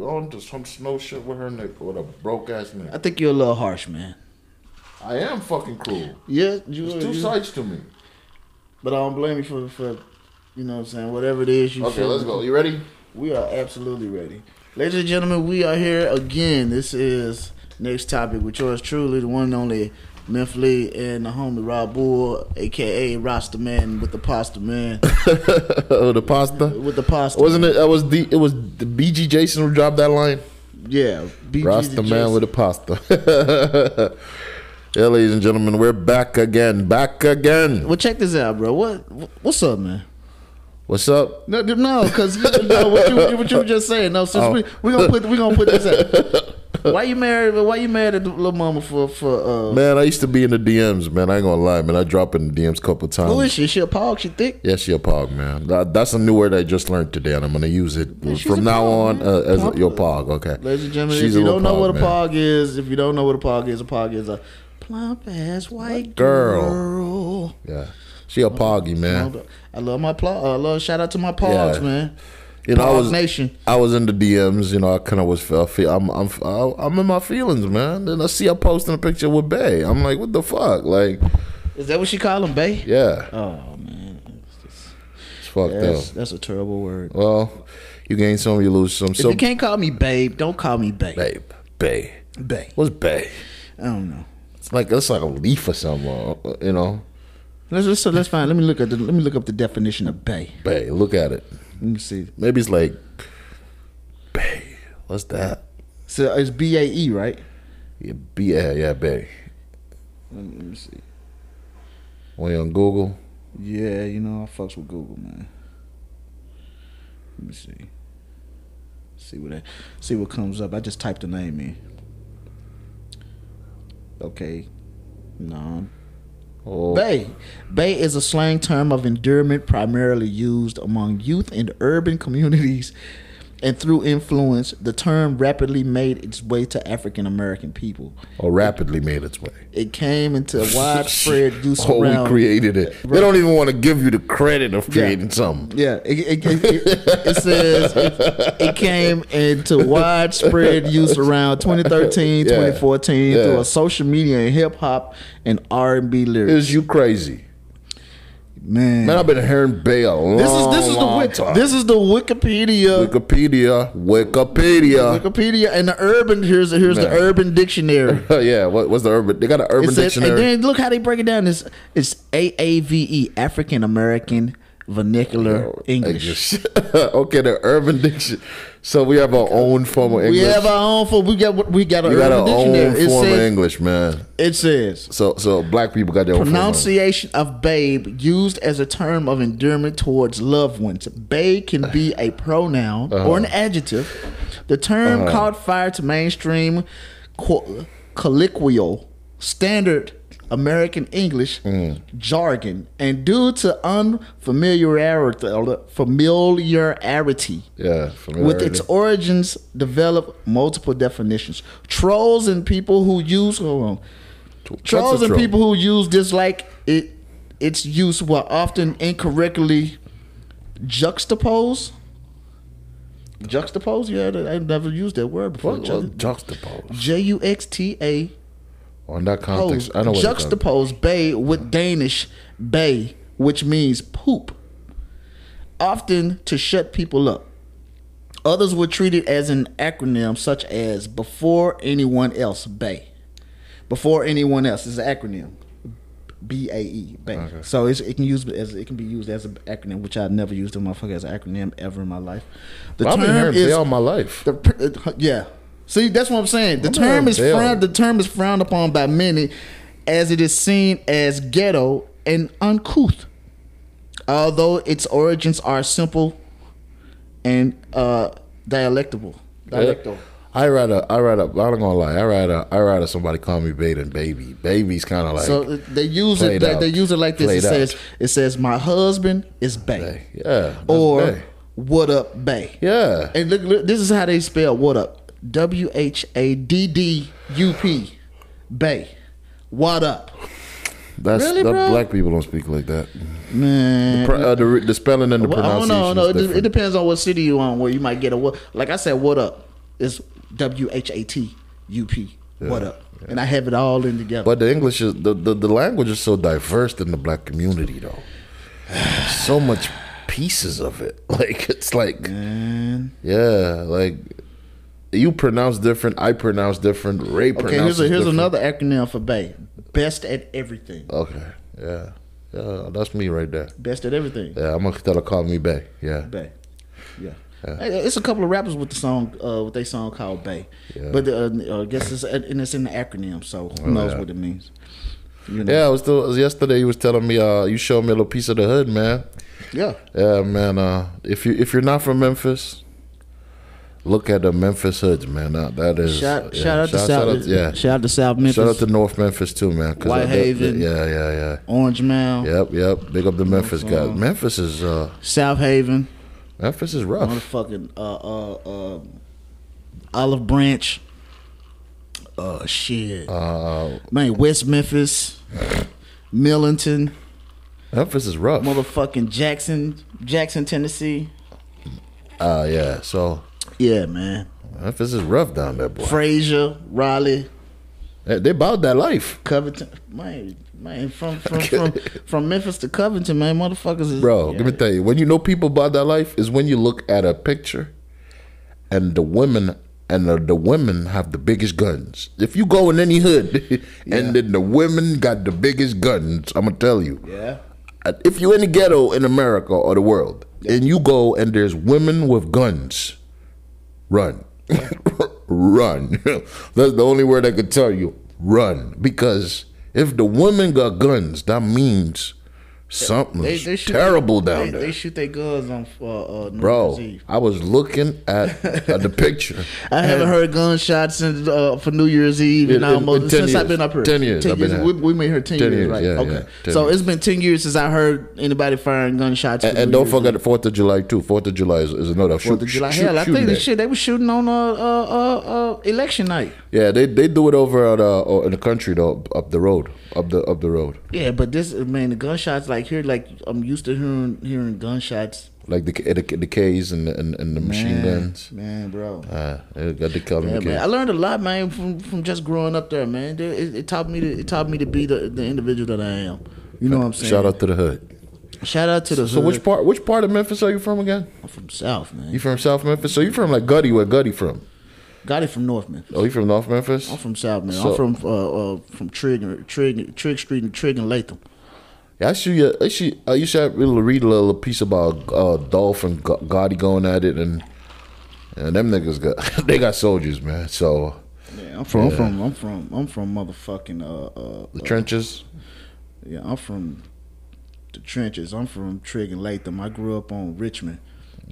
going to some snow shit with her nigga with a broke ass nigga. I think you're a little harsh, man. I am fucking cruel. Yeah, you. There's two you- sides to me. But I don't blame you for for you know what I'm saying whatever it is you. Okay, feel. let's go. You ready? We are absolutely ready, ladies and gentlemen. We are here again. This is next topic with yours truly, the one and only Lee and the homie Rob Bull, aka Rasta Man with the Pasta Man, oh, the pasta. with the Pasta. Wasn't it? That was the. It was the BG Jason who dropped that line. Yeah, BG Rasta the man with the pasta. yeah, ladies and gentlemen, we're back again. Back again. Well, check this out, bro. What what's up, man? What's up? No, no, because no, what, you, what you were just saying. No, since Oh. we we gonna put we gonna put this out. Why you married? Why you married at little mama for for? uh Man, I used to be in the DMs, man. I ain't gonna lie, man. I drop in the DMs a couple times. Who is she? She a pog? She thick? Yeah, she a pog, man. That, that's a new word I just learned today, and I'm gonna use it from now pog, on uh, as Pog. your pog. Okay, Ladies and gentlemen, She's if you don't know what a man. pog is, if you don't know what a pog is, a pog is a plump ass white Girl. girl. Yeah, she a poggy, man. I love my pog. I love shout out to my pogs, Yeah. man. You know, I was Nation. I was in the DMs. You know, I kind of was feel, feel I'm I'm I'm in my feelings, man. Then I see her posting a picture with Bay. I'm like, what the fuck? Like, Is that what she call him, Bay? yeah, Oh man, it's fucked that's up. that's a terrible word. Well, you gain some, you lose some. If So, you can't call me babe, don't call me babe. babe, Bay, Bay. what's Bay? I don't know. It's like it's like a leaf or something, uh, you know. Let's let's, let's find. Let me look at the, let me look up the definition of bay. Bay, look at it. Let me see. Maybe it's like Bay. What's that? So it's B A E, right? Yeah, B yeah, yeah, Bay. Let me, let me see. When you on Google, Yeah, you know I fucks with Google, man. Let me see. See what that, see what comes up. I just typed the name in. Okay. No. Oh, Bay. Bay is a slang term of endearment primarily used among youth in urban communities and through influence, the term rapidly made its way to African American people. or rapidly made its way. It came into widespread use Oh, around we created it. They don't even want to give you the credit of creating something. Yeah, it, it, it, says it, it came into widespread use around 2013, Yeah. 2014 Yeah. through a social media and hip hop and R and B lyrics. Is you crazy? Man, Man, I've been hearing long, this is this is the long Wik- time. this is the Wikipedia. Wikipedia, Wikipedia. Wikipedia and the urban here's here's the urban dictionary. yeah, what, what's the urban? They got an urban says, and then look how they break it down. It's it's AAVE African American Vernacular English. okay, the urban dictionary. So we have our own form of English. We have our own form. we got we got an we got urban our own dictionary. It form of English, man. it says So so black people got their own form of pronunciation of babe used as a term of endearment towards loved ones. Babe can be a pronoun or an adjective. The term Uh-huh. caught fire to mainstream co- colloquial standard American English Mm. jargon, and due to unfamiliarity, familiarity Yeah, with its origins develop multiple definitions. Trolls and people who use hold on. Trolls and troll? people who use dislike it its use will often incorrectly juxtapose. Juxtapose? Yeah, I never used that word before. What, what juxtapose? J U X T A On that pose. I know what Juxtapose bay with Danish bay, which means poop. Often to shut people up. Others would treat it as an acronym such as before anyone else bay. Before anyone else is an acronym. B A E bay. So it's, it can use as it can be used as an acronym, which I've never used a motherfucker as an acronym ever in my life. The I've been term hearing is Bay all my life. the yeah. See, that's what I'm saying. The I'm term is frowned. The term is frowned upon by many, as it is seen as ghetto and uncouth. Although its origins are simple and uh, dialectable. Dialectal. I rather, I rather, I'm not gonna lie. I rather, I rather somebody call me than baby. Baby's kind of like, so uh, they use it. They, they use it like this. It Played out. says, "It says my husband is Bay, Bay. yeah, or Bay. what up Bay." yeah. And look, look, this is how they spell what up. W H A D D U P. Bay. What up? That's Really, that bro? black people don't speak like that. Man. Pro- uh, the, the spelling and the Well, pronunciation. know. No, no, it, it depends on what city you on. Where you might get a what. Like I said, what up? is W H A T U P. What up? And I have it all in together. But the English is the, the, the language is so diverse in the black community though. so much pieces of it. Like it's like Man. yeah, like you pronounce different, I pronounce different, Ray Okay, pronounces here's a, here's different. another acronym for Bay. Best at everything. Okay, yeah, yeah, that's me right there. Best at everything. Yeah, I'm gonna tell her call me Bay. Yeah, Bay. Yeah. Hey, It's a couple of rappers with the song, uh, with their song called Bay, yeah. but uh, uh, I guess it's and it's in the acronym, so who knows Oh, yeah. what it means. You know? yeah. I was still yesterday. He was telling me, uh, you showed me a little piece of the hood, man. yeah. Yeah, man. Uh, if you if you're not from Memphis, look at the Memphis hoods, man. That, that is Shout, yeah. shout out to South, out- yeah. shout out to South Memphis, Shout out to North Memphis too, man. that- Whitehaven. yeah, yeah, yeah. Orange Mound, Yep, yep. Big up the Memphis guys. Memphis is uh Southaven, Memphis is rough. motherfucking uh, uh, uh, Olive Branch. Oh shit, Uh, man, West Memphis, Millington, Memphis is rough. motherfucking Jackson, Jackson, Tennessee. Uh yeah. So Yeah, man. Memphis is rough down there, boy. Frayser, Raleigh, They, they about that life, Covington. Man, man, from from from, from Memphis to Covington, man, motherfuckers is bro. yeah. Let me tell you, when you know people about that life is when you look at a picture, and the women and the, the women have the biggest guns. If you go in any hood, and then the women got the biggest guns, I'm gonna tell you. Yeah. if you're in the ghetto in America or the world, and you go and there's women with guns, run, run. That's the only word I could tell you. Run, because if the women got guns, that means something's shoot- terrible down they, there. They shoot their guns on uh, uh, New Bro, Year's Eve. I was looking at, at the picture. I haven't heard gunshots since uh, for New Year's Eve and almost in 10 since I've been up here. 10 years I've been We, we made her ten, 10 years, years, right? yeah, okay. yeah, 10 so years. it's been ten years since I heard anybody firing gunshots. And, and don't Year's forget the Fourth of July too. Fourth of July is, is another shoot, Fourth of July. shoot, Hell, I think the shit they were shooting on uh, uh, uh, uh, election night. Yeah, they they do it over at uh, in the country though, up the road, up the up the road. Yeah, but this man, the gunshots like here, like I'm used to hearing hearing gunshots. like the the, the K's and the, and, and the machine guns. man, bro. Uh, got the Yeah, man. I learned a lot, man, from from just growing up there, man. It, it, it taught me to it taught me to be the, the individual that I am. You know what I'm saying? Shout out to the hood. Shout out to the So hood. which part which part of Memphis are you from again? I'm from South, man. You from South Memphis? So you from like Gotti? Where Gotti from? Got it from North Memphis. Oh, you from North Memphis? I'm from South, Memphis. So- I'm from uh, uh from Trigg Trigg Trigg Street and Trigg and Latham. Yeah, I should. Yeah, I should. I used to really read a little piece about uh, Dolph and Gotti going at it, and and them niggas got they got soldiers, man. So Yeah, I'm from I'm from I'm from I'm from motherfucking uh uh, the uh trenches. yeah, I'm from the trenches. I'm from Trigg and Latham. I grew up on Richmond.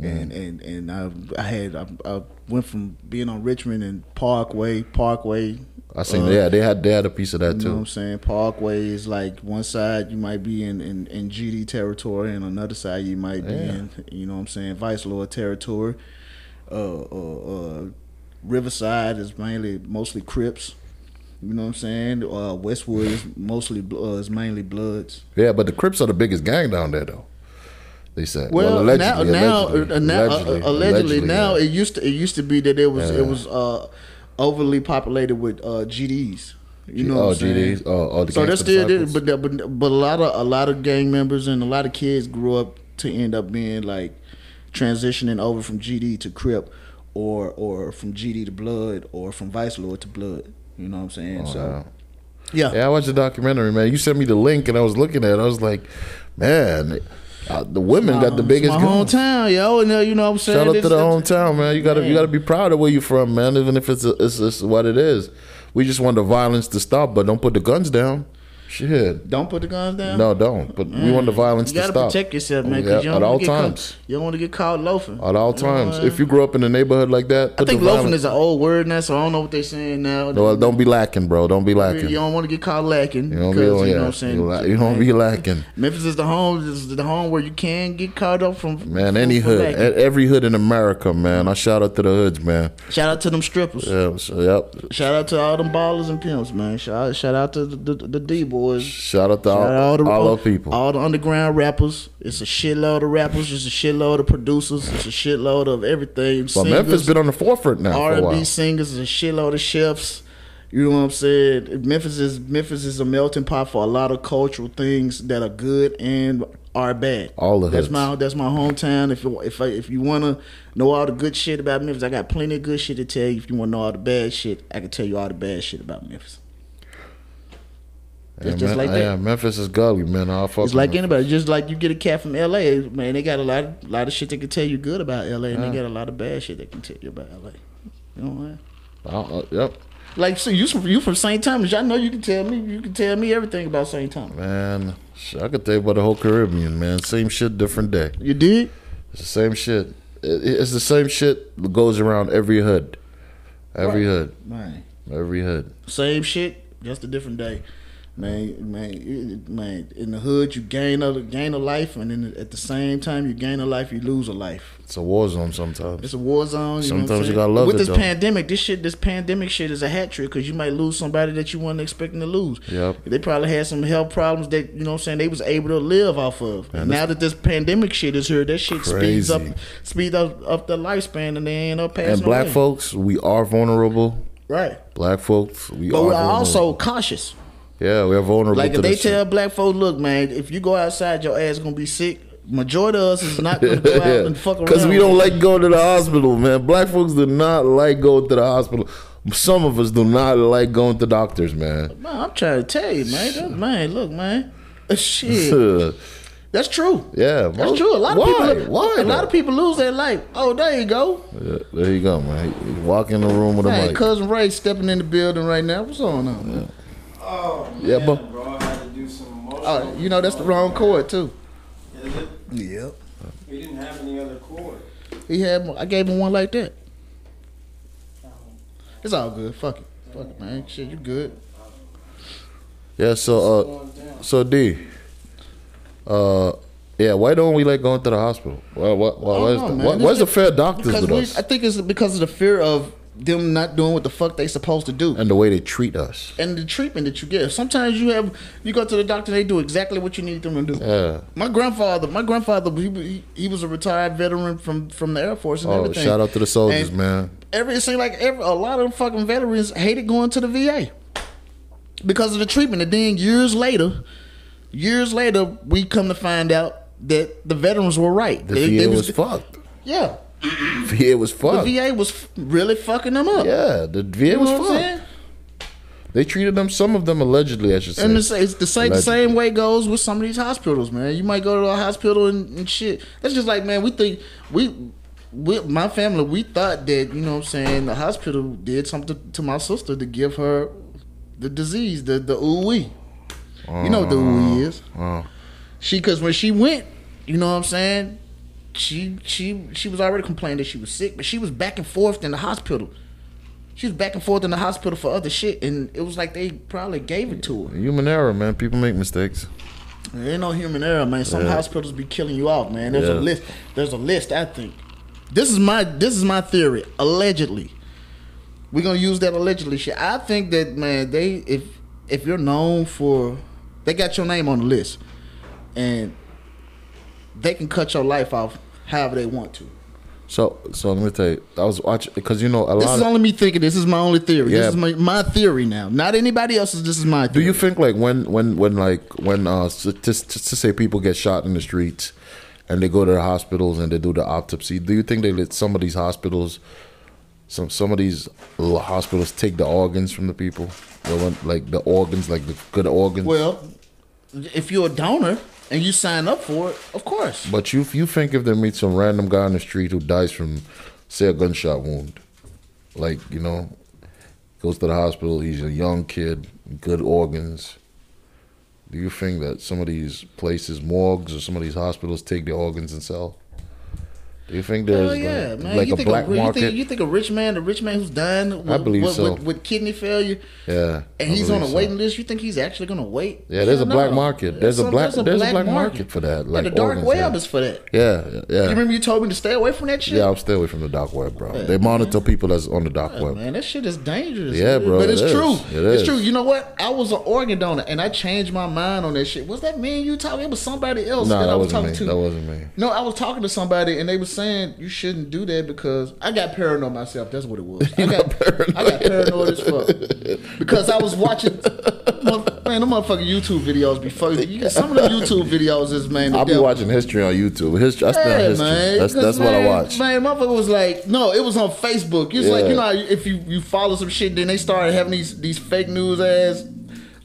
And and and I I had I, I went from being on Richmond and Parkway Parkway I seen. uh, yeah, they had they had a piece of that You know what too. I'm saying? Parkway is like one side you might be in, in, in GD territory and another side you might be Yeah. in, you know what I'm saying, Vice Lord territory. Uh, uh, uh, Riverside is mainly mostly Crips. You know what I'm saying? Uh, Westwood is mostly uh, is mainly Bloods. Yeah, but the Crips are the biggest gang down there, though. They said. Well, now, now, allegedly, uh, now, uh, allegedly, allegedly, now yeah. it used to it used to be that it was Yeah. it was uh, overly populated with uh, GDs. You know oh, what I'm saying? GDs. Oh, oh, the So that's still there, but, but but a lot of a lot of gang members and a lot of kids grew up to end up being like transitioning over from GD to Crip, or or from GD to Blood, or from Vice Lord to Blood. You know what I'm saying? Oh, so wow. yeah, Yeah, I watched the documentary, man. You sent me the link, and I was looking at it. I was like, man, uh, the women got the It's biggest my guns. hometown, yo. And uh, you know what I'm saying? Shout out to the hometown, man. You gotta Man. you gotta be proud of where you're from, man. Even if it's it's, it's what it is. We just want the violence to stop, but don't put the guns down. Shit. Don't put the guns down. No, don't. But we want the violence Mm. You gotta stop. protect yourself, man. Yeah, you at all times. You don't want to get caught loafing. At all You know times. If you grew up in a neighborhood like that, I think loafing is an old word now, so I don't know what they're saying now. No, don't be lacking, bro. Don't be lacking. you don't want to get caught lacking. You don't be, you yeah, know what I'm saying? You, la- you don't be lacking. Memphis is the home. Is the home where you can get caught up from. Man, any from hood, lacking. e- every hood in America, man. I shout out to the hoods, man. Shout out to them strippers. Yeah, so, yep. Shout out to all them ballers and pimps, man. Shout shout out to the, the, the D boys. Boys. Shout out to all, Shout out to all our people. all the underground rappers. It's a shitload of rappers. It's a shitload of producers. It's a shitload of everything. but Memphis been on the forefront now R and. B singers. It's a shitload of chefs. You know what I'm saying? Memphis is Memphis is a melting pot for a lot of cultural things that are good and are bad. All the that's hoods. my that's my hometown. If you- if I, if you want to know all the good shit about Memphis, I got plenty of good shit to tell you. If you want to know all the bad shit, I can tell you all the bad shit about Memphis. Yeah, It's just Man- like that. yeah, Memphis is gully, man. I'll fuck It's like with anybody, just like you get a cat from LA, man. They got a lot, of, lot of shit they can tell you good about LA, and Yeah. they got a lot of bad shit they can tell you about LA. You know what? I'll- uh, yep, Like, so you from you from St. Thomas? I know you can tell me, you can tell me everything about St. Thomas. man. I could tell you about the whole Caribbean, man. Same shit, different day. You did? It's the same shit. It- It's the same shit that goes around every hood, every hood, Man, every hood. same shit, just a different day. Man, man, man. In the hood, you gain a gain a life, and then at the same time, you gain a life, you lose a life. It's a war zone sometimes. It's a war zone. You know what I'm Sometimes you gotta love With it, this though. pandemic, this shit, this pandemic shit is a hat trick because you might lose somebody that you weren't expecting to lose. Yep. They probably had some health problems that you know what I'm saying they was able to live off of. Man, now that this pandemic shit is here, that shit speeds up speeds up up the lifespan and they end up passing And black away. folks, we are vulnerable. right? Black folks, we But are we are vulnerable. also cautious. Yeah, we are vulnerable. Like if they shit. tell black folks, look, man, if you go outside, your ass gonna be sick. Majority of us is not gonna go out and fuck around. Because we don't like going to the hospital, man. Black folks do not like going to the hospital. Some of us do not like going to doctors, man. Man, I'm trying to tell you, man. That, man, look, man. Shit, that's true. yeah, That's true. A lot of why? people. Why? A lot of people lose their life. Oh, there you go. Yeah, there you go, man. Walk in the room with a Man, mic. cousin Ray stepping in the building right now. What's going on? Oh, man, Yeah, but- bro, I had to do some. Oh, you know that's the wrong chord too. Is it? Yep. We didn't have any other chord. He had. I gave him one like that. It's all good. Fuck it. Fuck it, man. Shit, you good? Yeah, so uh, so D, uh, yeah, why don't we like going to the hospital? Why, why, why, why is know, the, why, the is- fair doctors with we, us I think it's because of the fear of them not doing what the fuck they supposed to do. and the way they treat us? and the treatment that you get. Sometimes you have you go to the doctor, they do exactly what you need them to do. Yeah. My grandfather, my grandfather, he, he, was a retired veteran from from the Air Force and Oh, everything. shout out to the soldiers, And man. Every it seemed like every a lot of fucking veterans hated going to the VA because of the treatment. And then years later, years later, we come to find out that the veterans were right. The They- VA they was, fucked. yeah. VA was fucked. The. VA was f- really fucking them up. yeah, the VA You know was fucked. They treated them. Some of them allegedly, I should say. And it's, it's the same the same way goes with some of these hospitals, man. You might go to a hospital and, and shit. That's just like, man, we think we, we, my family, we thought that you know what I'm saying the hospital did something to my sister to give her the disease, the the ooey. You know what the ooey is. Oh. She because when she went, you know what I'm saying. She she she was already complaining that she was sick, but she was back and forth in the hospital. She was back and forth in the hospital for other shit, and it was like they probably gave it to her. Human error, man. People make mistakes. There ain't no human error, man. Some Yeah. hospitals be killing you off, man. There's a list. There's a list. I think. This is my this is my theory. Allegedly, we're gonna use that allegedly shit. I think that man, they if if you're known for, they got your name on the list, and they can cut your life off however they want to. So, so let me tell you, I was watching because you know a This lot. This is only me thinking. This is my only theory. Yeah. This is my, my theory now. Not anybody else's. This is my. Theory. do you think like when when when like when uh to, to, to say people get shot in the streets and they go to the hospitals and they do the autopsy? Do you think they let some of these hospitals, some some of these hospitals take the organs from the people? They want, like the organs, like the good organs. Well, if you're a donor and you sign up for it, of course. But you you think if they meet some random guy on the street who dies from, say, a gunshot wound, like you know, goes to the hospital, he's a young kid, good organs. Do you think that some of these places, morgues, or some of these hospitals take the organs and sell? Do you think there's yeah, like, man. like you a think black a, you market? think you think a rich man, the rich man who's dying with, I believe with, so. with, with kidney failure, yeah, and I he's on a so. waiting list. You think he's actually gonna wait? Yeah, there's a Hell black no. market. There's a black- there's a black market for that, Yeah, like the dark web yeah. is for that. Yeah, yeah. You remember you told me to stay away from that shit. Yeah, I'm stay away from the dark web, bro. they monitor people that's on the dark Yeah, web. man, that shit is dangerous. Yeah, bro, But it's it is. true. It it's true. You know what? I was an organ donor, and I changed my mind on that shit. Was that me and you talking? It was somebody else that, I was talking to. That wasn't me. No, I was talking to somebody, and they were saying you shouldn't do that because I got paranoid myself. That's what it was. I got, I got paranoid as fuck because I was watching. Man, the motherfucking YouTube videos before you get some of the YouTube videos is man. I'll be devil. watching history on YouTube. History, I stay Yeah, history. man. That's that's what I watch. Man, motherfucker was like, no, it was on Facebook. It's like you know, if you you follow some shit, then they started having these these fake news ass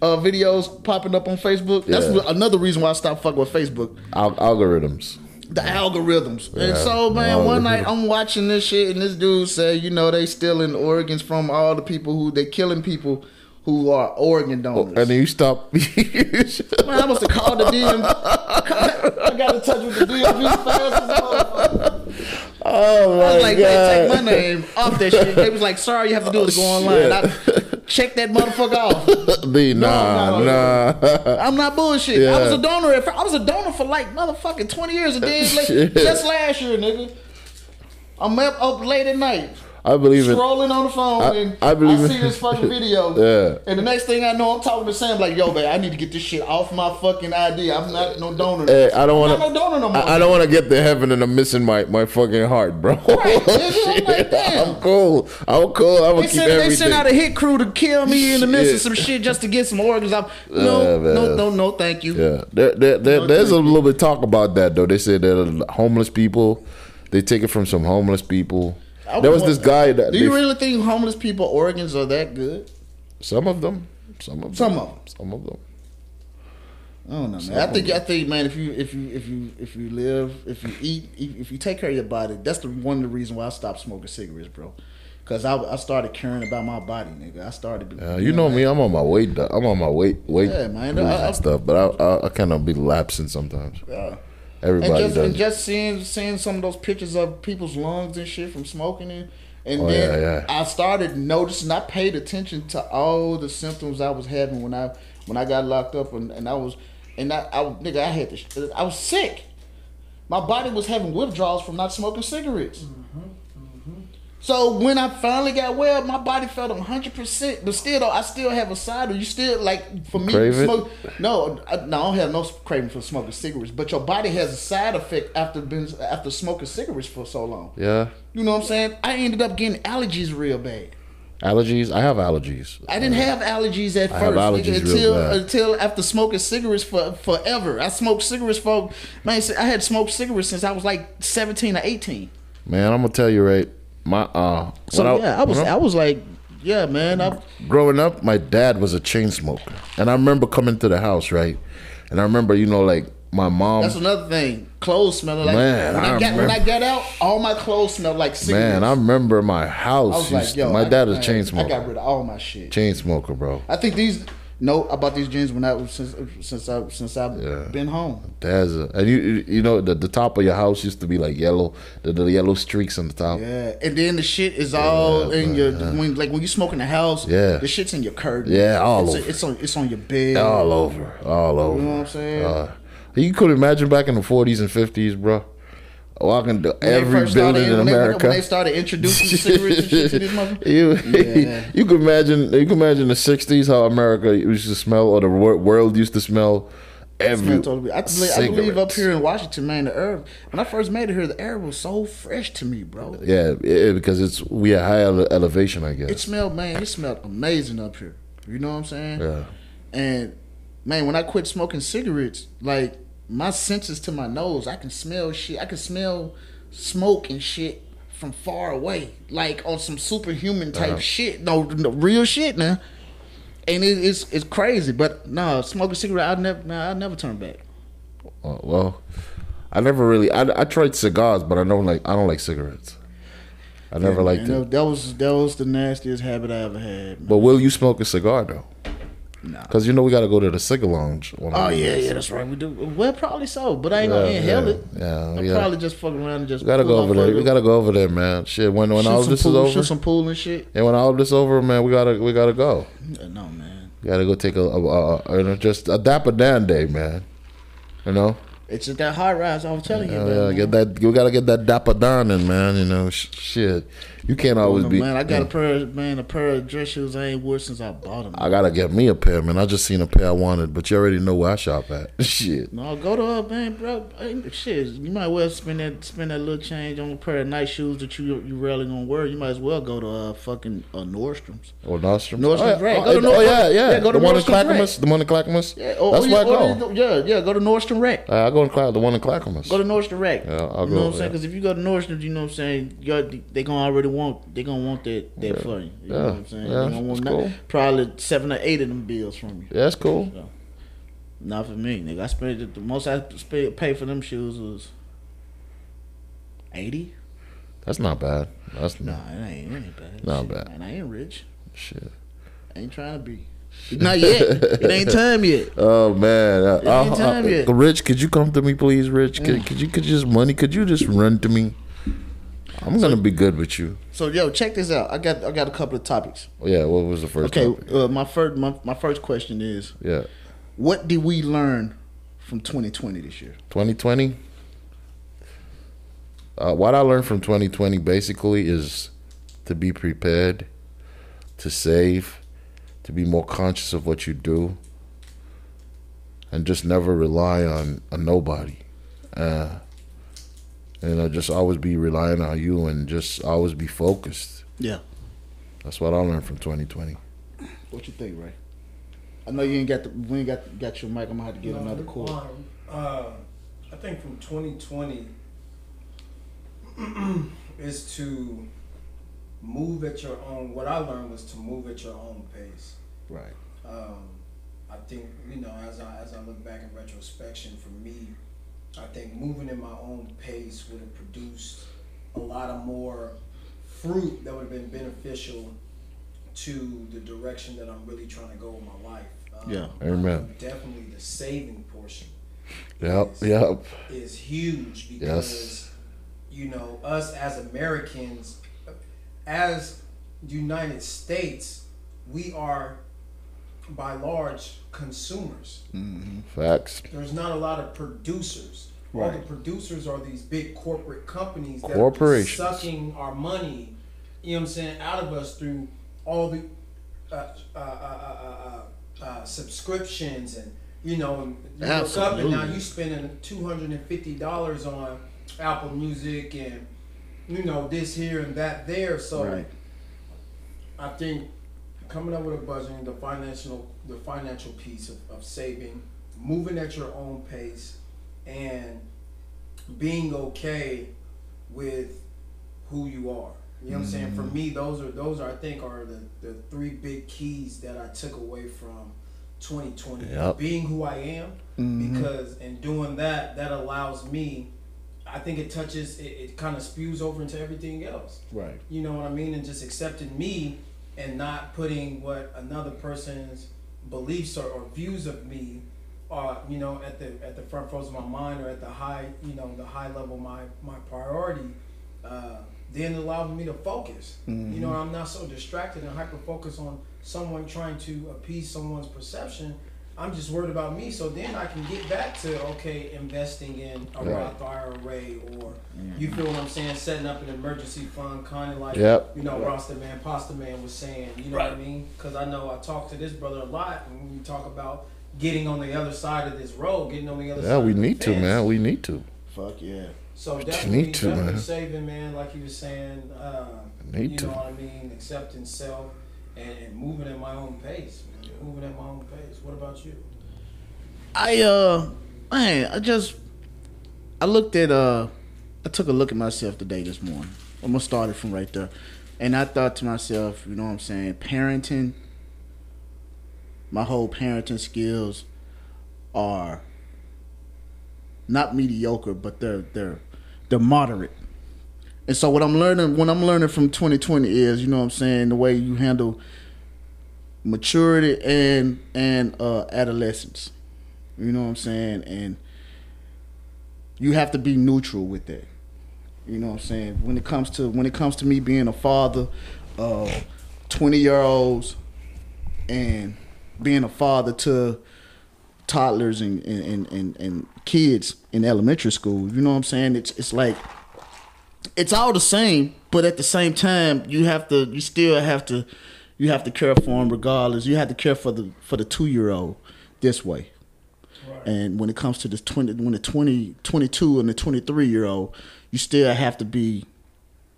uh, videos popping up on Facebook. That's Yeah. another reason why I stopped fucking with Facebook. Al- algorithms. The algorithms. And so, man, one night. I'm watching this shit, and this dude said, you know, they stealing organs from all the people who they killing people who are organ oh, donors. And then you stop. Man, I must have called the DMV. I got in touch with the DMV fast as motherfucker. oh my I was like, man, take my name off that shit. They was like, sorry, you have to do is go oh, online. I check that motherfucker off. The nah, no, nah. I'm not bullshit. I was a donor. At, I was a donor for like motherfucking 20 years, and then like, just last year, nigga. I'm up, up late at night. I believe it. Scrolling on the phone I- and I I, believe it. see this fucking video. Yeah. And the next thing I know, I'm talking to Sam like, "Yo, man, I need to get this shit off my fucking ID. I'm not no donor. Hey, I don't want not no donor no more. I, I don't want to get to heaven and I'm missing my, my fucking heart, bro. Right, I'm like. I'm cool. I'm cool. I'm gonna keep sent, they sent out a hit crew to kill me in the midst of some shit just to get some organs. I'm no, man. no, no, no, thank you. Yeah, there, there, there, No, there's a little bit talk about that though. They say that homeless people, they take it from some homeless people. I There was this guy that Do you really think homeless people organs are that good? some of them, some of them, Some of them. some of them. I don't know, man. I think I think, man, if you if you if you if you live, if you eat, if you take care of your body, that's the one of the reasons why I stopped smoking cigarettes, bro. Cause I, I started caring about my body, nigga. I started. Uh, you know me, I'm on my weight. I'm on my weight, weight Yeah, man. I- I- stuff, but I, I, I kind of be lapsing sometimes. Yeah. Everybody and just does. and just seeing seeing some of those pictures of people's lungs and shit from smoking it, and Oh, then yeah, yeah. I started noticing. I paid attention to all the symptoms I was having when I when I got locked up, and, and I was and I, I nigga I had this. I was sick. My body was having withdrawals from not smoking cigarettes. Mm-hmm, mm-hmm. So when I finally got well, my body felt hundred percent. But still, though, I still have a side. You still like for me Crave it? No, I, no, I don't have no craving for smoking cigarettes. But your body has a side effect after been after smoking cigarettes for so long. yeah, You know what I'm saying? I ended up getting allergies real bad. allergies. I have allergies. I didn't have allergies at I first have allergies until bad. until after smoking cigarettes for forever. I smoked cigarettes for man. I had smoked cigarettes since I was like 17 or 18. Man, I'm gonna tell you right. My uh, So yeah, I was I was like, yeah, man. I growing up, my dad was a chain smoker, and I remember coming to the house, right? And I remember, you know, like my mom. That's another thing. Clothes smell like Man, when I, I got when I got out, all my clothes smelled like cigarettes. Man, I remember my house I was like, yo, my I- dad is chain I got rid of all my shit. chain smoker, bro. I think these know about these jeans when I was since since I since I've Yeah. been home. Dad's a, and you you- know the the top of your house used to be like yellow, the, the yellow streaks on the top. Yeah, and then the shit is all Yeah, in man, your yeah. when like when you smoke in the house. Yeah. the shit's in your curtain. Yeah, all it's, over. It's on it's on your bed. All over, all over. You know what I'm saying? Uh, you could imagine back in the 40s and 50s, bro, Oh, walking to When every first started- building in they- America. when they started introducing cigarettes and shit to these motherfuckers. you, Yeah. you could imagine you could imagine the '60s how America used to smell, or the wor- world used to smell. Every totally. I, believe, I believe up here in Washington, man, the air. When I first made it here, the air was so fresh to me, bro. Yeah, yeah, because it's we at high ele- elevation, I guess. It smelled, man. It smelled amazing up here. You know what I'm saying? yeah, And man, when I quit smoking cigarettes, like my senses to my nose, I can smell shit. I can smell smoke and shit from far away, like on some superhuman type Uh-huh. shit. No, no, real shit now. And it, it's it's crazy, but no, smoking cigarette, I never, man, I never turn back. Uh, well, I never really. I, I tried cigars, but I don't like. I don't like cigarettes. I never Yeah, liked man, it. That, that was that was the nastiest habit I ever had. man. But will you smoke a cigar though? Nah. Because you know we got to go to the cigar lounge. Oh yeah, yeah, that's right. We do. Well, probably so, but I ain't Yeah, gonna inhale yeah, it. yeah, I'll yeah. probably just fuck around and just. We gotta go over there. We gotta go over there, man. Shit, when when shoot all this pool, is over, some pool and shit. and when all this is over, man, we gotta we gotta go. No man, We gotta go take a, a, a, a you know, just a dapper Dan day, man. You know, it's just that high rise. I was telling you. yeah, about, yeah, man. get that. We gotta get that dapper Dan in, man. You know, sh- shit. You can't always Oh, be. man, I got a pair, of, man, a pair of dress shoes I ain't wore since I bought them. I gotta get me a pair, man. I just seen a pair I wanted, but you already know where I shop at. Shit. No, go to uh, man, bro. Shit, you might as well spend that spend that little change on a pair of nice shoes that you you rarely gonna wear. You might as well go to uh fucking uh, Nordstrom's. Or Nordstrom. Nordstrom's oh, yeah. Rack. Oh, Go to oh, yeah, yeah. yeah, go to the one in Nordstrom's Clackamas. The one in Clackamas. Yeah, or, That's or, where I go. Yeah, yeah, go to Nordstrom Rack. Uh, I go in Clack, the one in Clackamas. Go to Nordstrom Rack. Yeah, I'll go. you know what I'm saying? Because if you go to Nordstrom, you know what I'm saying, you're, they gonna already want they gonna want that that for you. You Yeah, know what I'm saying? yeah, they gonna want not- cool. probably seven or eight of them bills from you. that's cool. Not for me, nigga. I spent the most I spent pay for them shoes was eighty. That's not bad. That's Nah, it ain't, it ain't bad. Not Shit, bad. And I ain't rich. shit. I ain't trying to be. Not yet. it ain't time yet. Oh man, uh, ain't uh, time uh, yet. Rich, could you come to me, please, Rich? Could, could you could you just money? Could you just run to me? I'm gonna be good with you. So yo, check this out. I got I got a couple of topics. Yeah. What was the first? Okay, topic? uh, my first my, my first question is Yeah. what did we learn from 2020 this year? 2020. Uh, what I learned from 2020 basically is to be prepared, to save, to be more conscious of what you do, and just never rely on, a nobody. Uh, you know, just always be relying on you and just always be focused. Yeah. That's what I learned from 2020. What you think, Ray? I know you ain't got the we ain't got got your mic. I'm gonna have to get another cord. Um, uh, I think from 2020 is to move at your own. What I learned was to move at your own pace. Right. Um, I think you know as I as I look back in retrospection, for me, I think moving in my own pace would have produced a lot of more fruit that would have been beneficial to the direction that I'm really trying to go with my life. Um, Yeah. Amen. Definitely the saving portion Yep. is, Yep. is huge because you know us as Americans, as United States, we are by large consumers. Facts. There's not a lot of producers. All the producers are these big corporate companies that are sucking our money, you know what I'm saying, out of us through all the uh, uh, uh, uh, uh, uh, subscriptions and you know, and you look up and now Absolutely. you spending two hundred and fifty dollars on Apple Music and you know this here and that there. So Right. I think coming up with a budget, the financial the financial piece of, of saving, moving at your own pace, and being okay with who you are. You know what I'm saying? For mm-hmm. me, those are those are I think are the, the three big keys that I took away from 2020. Yep. Being who I am, mm-hmm. because in doing that, that allows me. I think it touches. It, it kind of spews over into everything else. Right. You know what I mean? And just accepting me and not putting what another person's beliefs or, or views of me are, you know, at the at the front rows of my mind or at the high, you know, the high level my my priority. Uh, then it allows me to focus. You know, I'm not so distracted and hyper focused on someone trying to appease someone's perception. I'm just worried about me. So then I can get back to okay, investing in a Right. Roth IRA or you feel what I'm saying, setting up an emergency fund, kind of like Yep. you know Rasta Man, Pasta Man was saying. You know what I mean? Because I know I talk to this brother a lot, and when we talk about getting on the other side of this road, getting on the other side. Yeah, we of the need to, man. We need to. Fuck yeah. So You definitely, need to, definitely man. saving, man, like you were saying. Uh, Need you to. know what I mean? Accepting self and, and moving at my own pace. Man. Moving at my own pace. What about you? I uh man, I just I looked at uh I took a look at myself today this morning. I'm gonna start it from right there. And I thought to myself, you know what I'm saying, parenting my whole parenting skills are not mediocre, but they're they're they're moderate. And so what I'm learning what I'm learning from 2020 is, you know what I'm saying, the way you handle maturity and and uh, adolescence. You know what I'm saying? And you have to be neutral with that. You know what I'm saying? When it comes to when it comes to me being a father of 20 year olds and being a father to toddlers and and, and, and and kids in elementary school, you know what I'm saying? It's it's like it's all the same, but at the same time, you have to you still have to you have to care for them regardless. You have to care for the for the two year old this way. Right. And when it comes to the 20, when the 20, 22 and the 23 year old, you still have to be,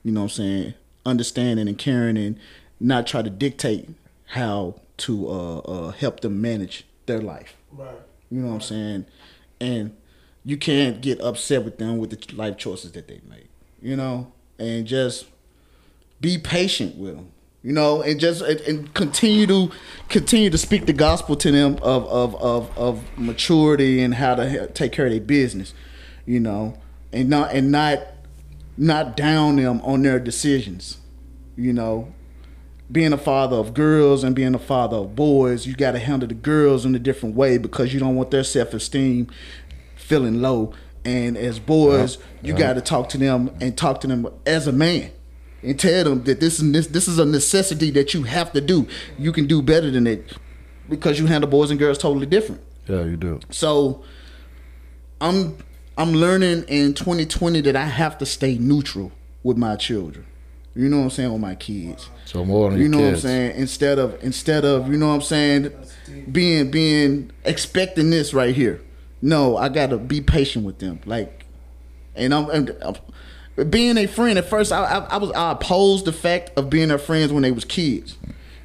you know what I'm saying, understanding and caring and not try to dictate how to uh, uh, help them manage their life. Right. You know what I'm saying? And you can't get upset with them with the life choices that they make. You know, and just be patient with them. You know, and just and, and continue to continue to speak the gospel to them of of of, of maturity and how to take care of their business. You know, and not and not not down them on their decisions. You know, being a father of girls and being a father of boys, you got to handle the girls in a different way because you don't want their self esteem feeling low. And as boys, you got to talk to them and talk to them as a man and tell them that this is this, this is a necessity that you have to do. You can do better than it because you handle boys and girls totally different. Yeah, you do. So I'm I'm learning in 2020 that I have to stay neutral with my children. You know what I'm saying with my kids. So more on You know kids. what I'm saying? Instead of instead of you know what I'm saying, being being expecting this right here. No, I gotta be patient with them. Like, and I'm, and I'm- being a friend. At first, I, I, I was I opposed the fact of being their friends when they was kids,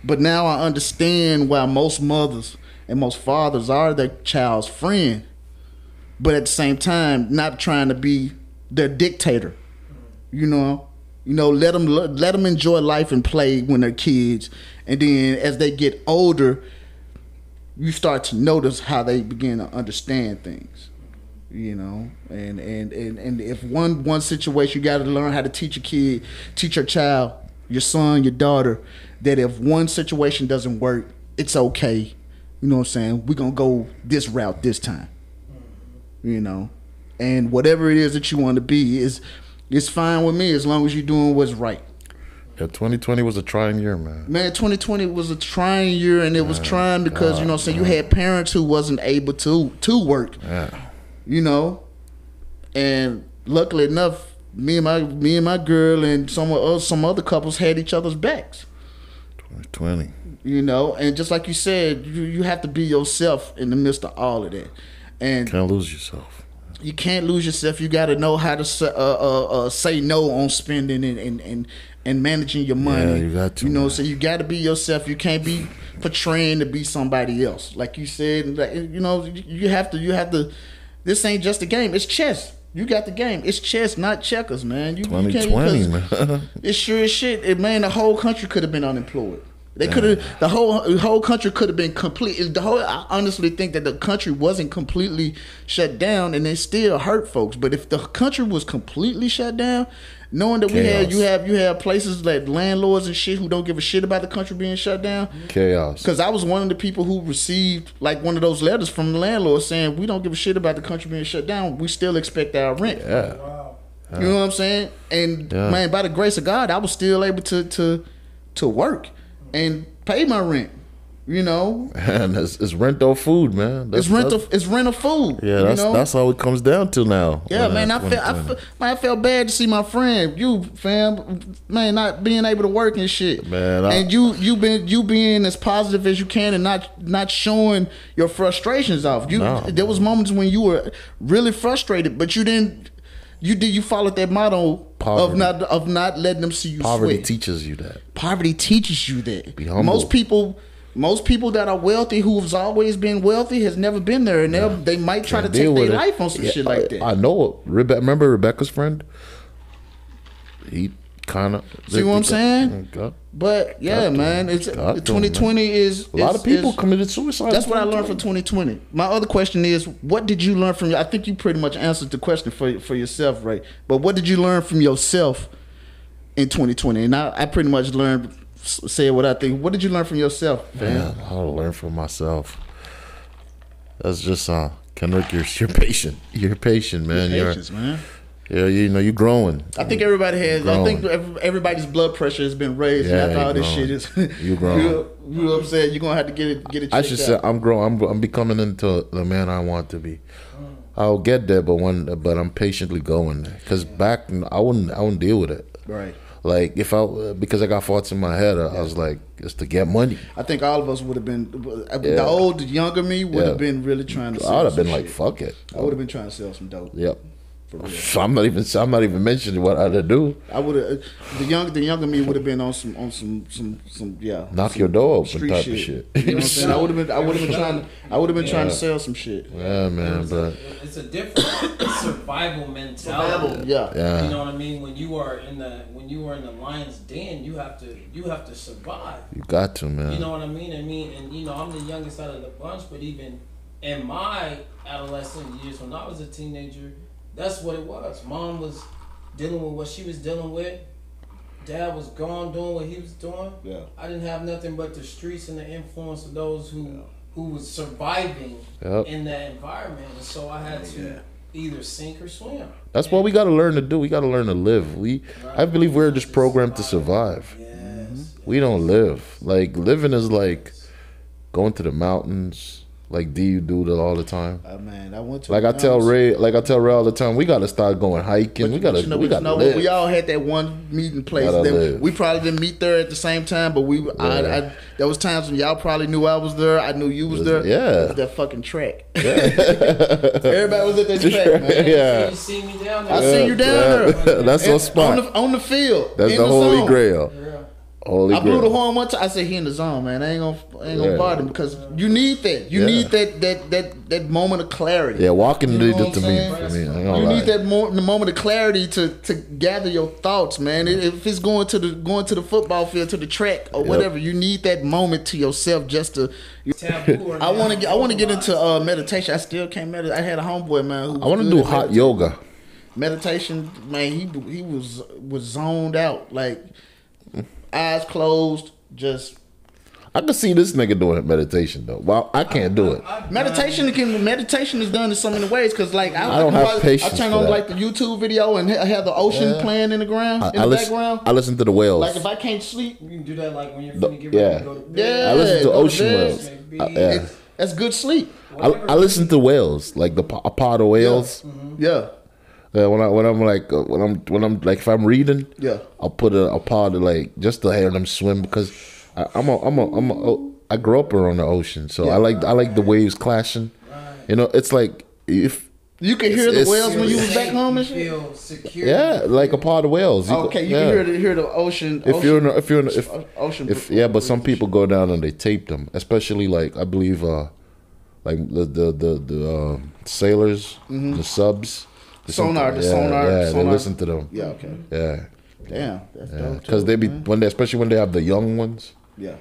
but now I understand why most mothers and most fathers are their child's friend, but at the same time, not trying to be their dictator. You know, you know, let them let them enjoy life and play when they're kids, and then as they get older, you start to notice how they begin to understand things. You know, and and and, and if one one situation you got to learn how to teach a kid, teach your child, your son, your daughter, that if one situation doesn't work, it's okay. You know what I'm saying? We're gonna go this route this time you know and whatever it is that you want to be is it's fine with me as long as you're doing what's right Yeah, 2020 was a trying year, man. man 2020 was a trying year and it was trying because you know saying you had parents who wasn't able to to work Yeah. you know and luckily enough me and my me and my girl and some of some other couples had each other's backs 2020. you know and just like you said you, you have to be yourself in the midst of all of that and Can't lose yourself. you can't lose yourself. You got to know how to say, uh, uh, uh, say no on spending and, and, and, and managing your money. Yeah, you got to, You know, man. so you got to be yourself. You can't be portraying to be somebody else. Like you said, like, you know, you you have to. You have to. This ain't just a game. It's chess. You got the game. It's chess, not checkers, man. You, you can't 2020, because man. It's sure as shit. It, man, the whole country could have been unemployed. They could have the whole the whole country could have been complete. The whole I honestly think that the country wasn't completely shut down, and it still hurt folks. But if the country was completely shut down, knowing that we had Chaos. you have you have places like landlords and shit who don't give a shit about the country being shut down. Chaos. Because I was one of the people who received like one of those letters from the landlord saying we don't give a shit about the country being shut down. We still expect our rent. Yeah. Wow. You know what I'm saying? And Yeah. man, by the grace of God, I was still able to to to work and pay my rent. You know, Man, it's, it's rent or food, man. That's, it's rental. it's rental food. Yeah, you that's know? that's all it comes down to now. Yeah, man, I felt I, 2020. felt man, I felt bad to see my friend, you fam, man, not being able to work and shit. Man, I- and you you been you being as positive as you can and not not showing your frustrations off. You No, there was moments when you were really frustrated, but you didn't. You did you followed that motto of not of not letting them see you Poverty sweat. teaches you that. Poverty teaches you that. Be humble. Most people, most people that are wealthy, who've always been wealthy, has never been there, and they'll they might try to Can't take their life on some Yeah, shit like that. I, I know. Rebe- remember Rebecca's friend? He kind of. See what I'm saying? Mm, God. But yeah, God man, it's God damn, 2020 is A lot is- of people is- committed suicide. That's what I learned from 2020. 2020. My other question is, what did you learn from? I think you pretty much answered the question for for yourself, right? But what did you learn from yourself in 2020? And I, I pretty much learned said what I think. What did you learn from yourself, fam? Man, I'll learn from myself. That's just uh, Kendrick, you're you're patient. You're patient, man. You're, Patience, man. yeah, you know, you're growing. I think everybody has. I think everybody's blood pressure has been raised Yeah, after all this growing. shit is. You're growing. you, you know what I'm saying? You're gonna have to get it. Get it. I should say. I'm growing. I'm I'm becoming into the man I want to be. I'll get there, but one, but I'm patiently going there. Cause back, I wouldn't, I wouldn't deal with it. right. Like if I, because I got thoughts in my head, I, I was like, it's to get money. I think all of us would have been. The old, younger me would have Yeah. been really trying to. I would have been like, fuck it. I would have been trying to sell some dope. Yep. For real. I'm not even. I'm not even mentioning what I'd do. I would have. Uh, the young, the younger me would have been on some, on some, some, some. Yeah. Knock some your door open street type of shit. You know what I'm saying? I would have been. I would have been trying. to I would have been trying to sell some shit. Yeah, man. It's a, But it's a different survival mentality. Yeah. yeah, You know what I mean? When you are in the when you are in the lion's den, you have to you have to survive. you got to, man. You know what I mean? I mean, and you know, I'm the youngest out of the bunch, but even in my adolescent years, when I was a teenager, that's what it was. Mom was dealing with what she was dealing with. Dad was gone doing what he was doing. Yeah. I didn't have nothing but the streets and the influence of those who who was surviving Yep. in that environment, and so I had oh, to either sink or swim. That's what we got to learn to do. We got to learn to live. We, I believe, we're just programmed to survive. Yes. We don't live. Like living is like going to the mountains. Like do you do that all the time. Uh, man, I went to. Like I tell. Ray, like I tell Ray all the time, we got to start going hiking. we got to, you know, we but got you to know, live. we all had that one meeting place. Gotta That live. we probably didn't meet there at the same time, but we. I, Yeah. I, there was times when y'all probably knew I was there. I knew you was there. Yeah. It was that fucking track. Everybody was at that track, man. yeah, You see me down there. I see you down Yeah. there. That's our And spot. on the, on the field. That's in the holy zone. grail. Yeah. Holy I blew the horn one time. I said he in the zone, man. I ain't gonna, I ain't gonna Yeah. bother him because you need that. You Yeah. need that, that, that, that moment of clarity. Yeah, walking You know did what it I'm to me. For me, I ain't You lie. need that mo- the moment of clarity to to gather your thoughts, man. If it's going to the going to the football field, to the track or whatever, you need that moment to yourself just to. Taboo or I want to get I want to get into uh, meditation. I still can't meditate. I had a homeboy man. Who I want to do hot meditating. yoga. meditation. Man, he he was was zoned out, like eyes closed, just I can see this nigga doing meditation though. Well, I can't do it. I've Meditation can meditation is done in so many ways because like I, I don't have I, patience I turn on like the YouTube video and ha- have the ocean Yeah. playing in the ground I, in I the listen. background. I listen to the whales. like if I can't sleep, You can do that like when you're The- finna get ready yeah. to go to bed. Yeah. I listen to go ocean bed. whales. Uh, yeah. it, that's good sleep. I, I listen to whales, like the a pod of whales. Yeah, Yeah, when I when I'm like uh, when I'm when I'm like if I'm reading, Yeah. I'll put a, a pod of like just to hear them swim because I, I'm a I'm a I'm a oh, grew up around the ocean, so I like I like the waves clashing. You know, it's like if you can hear the whales when you Feel was back home and shit. Feel secure. yeah, like a pod of whales. You Okay, you yeah. can hear the hear the ocean. If ocean, you're in a, if you're in a, if ocean, if yeah, but some people go down and they tape them, especially like I believe uh like the the the, the uh, sailors, the subs, the. Sonar, the yeah, sonar, yeah, they listen to them. yeah, okay, Yeah, damn, that's yeah, dope. because too, they be man. when they especially when they have the young ones, yeah,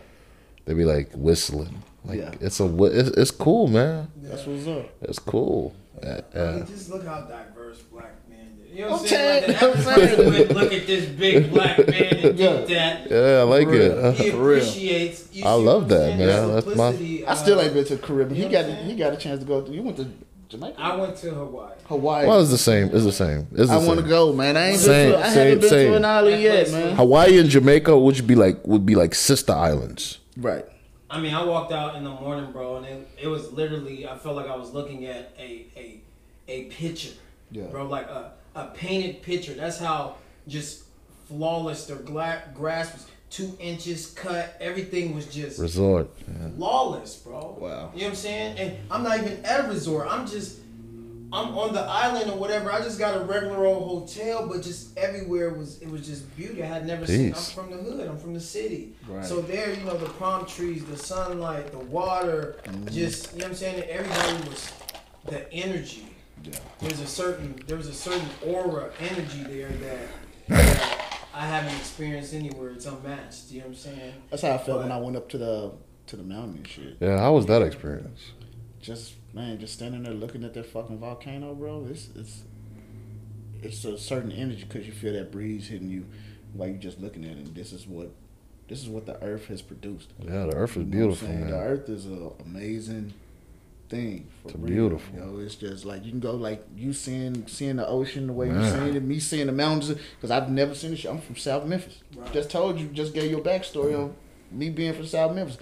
they be like whistling. Like Yeah. it's a it's, it's cool, man. that's what's up. It's cool. Yeah, I mean, just look how diverse black men is. You know what I'm I'm saying? Like, saying- the I'm average saying. person would look at this big black man and Yeah. that Yeah, I like For it. Uh, he appreciates. You I love that, man. That's my- I still of- ain't been to the Caribbean. He You know got what he got a chance to go. You went to Jamaica, I went to Hawaii. Hawaii. well, it's the same. It's the same. It's the I want to go, man. I ain't Same, been to. I same, haven't been same. to an island That yet, place man. Hawaii and Jamaica would be like would be like sister islands. Right. I mean, I walked out in the morning, bro, and it, it was literally. I felt like I was looking at a a a picture, Yeah. bro, like a a painted picture. That's how just flawless their gla- grass was. Two inches cut. Everything was just Resort. Yeah. flawless, bro. Wow. You know what I'm saying? And I'm not even at a resort. I'm just I'm on the island or whatever. I just got a regular old hotel, but just everywhere was it was just beauty. I had never seen. I'm from the hood. I'm from the city. Right. So there, you know, the palm trees, the sunlight, the water, mm-hmm. just you know what I'm saying. Everybody was the energy. Yeah. There's a certain there's a certain aura energy there that, that I haven't experienced anywhere. It's unmatched. You know what I'm saying? That's how I felt when I went up to the to the mountain and shit. Yeah, how was that experience? Just man, just standing there looking at that fucking volcano, bro. It's it's it's a certain energy because you feel that breeze hitting you while you're just looking at it. And this is what This is what the earth has produced. Yeah, the earth is You know beautiful, saying? The earth is an amazing thing. For It's real. beautiful. You know, it's just like you can go like you seeing seeing the ocean the way you Man. seeing it, me seeing the mountains because I've never seen this. shit. I'm from South Memphis. Right. Just told you, just gave you a backstory on me being from South Memphis.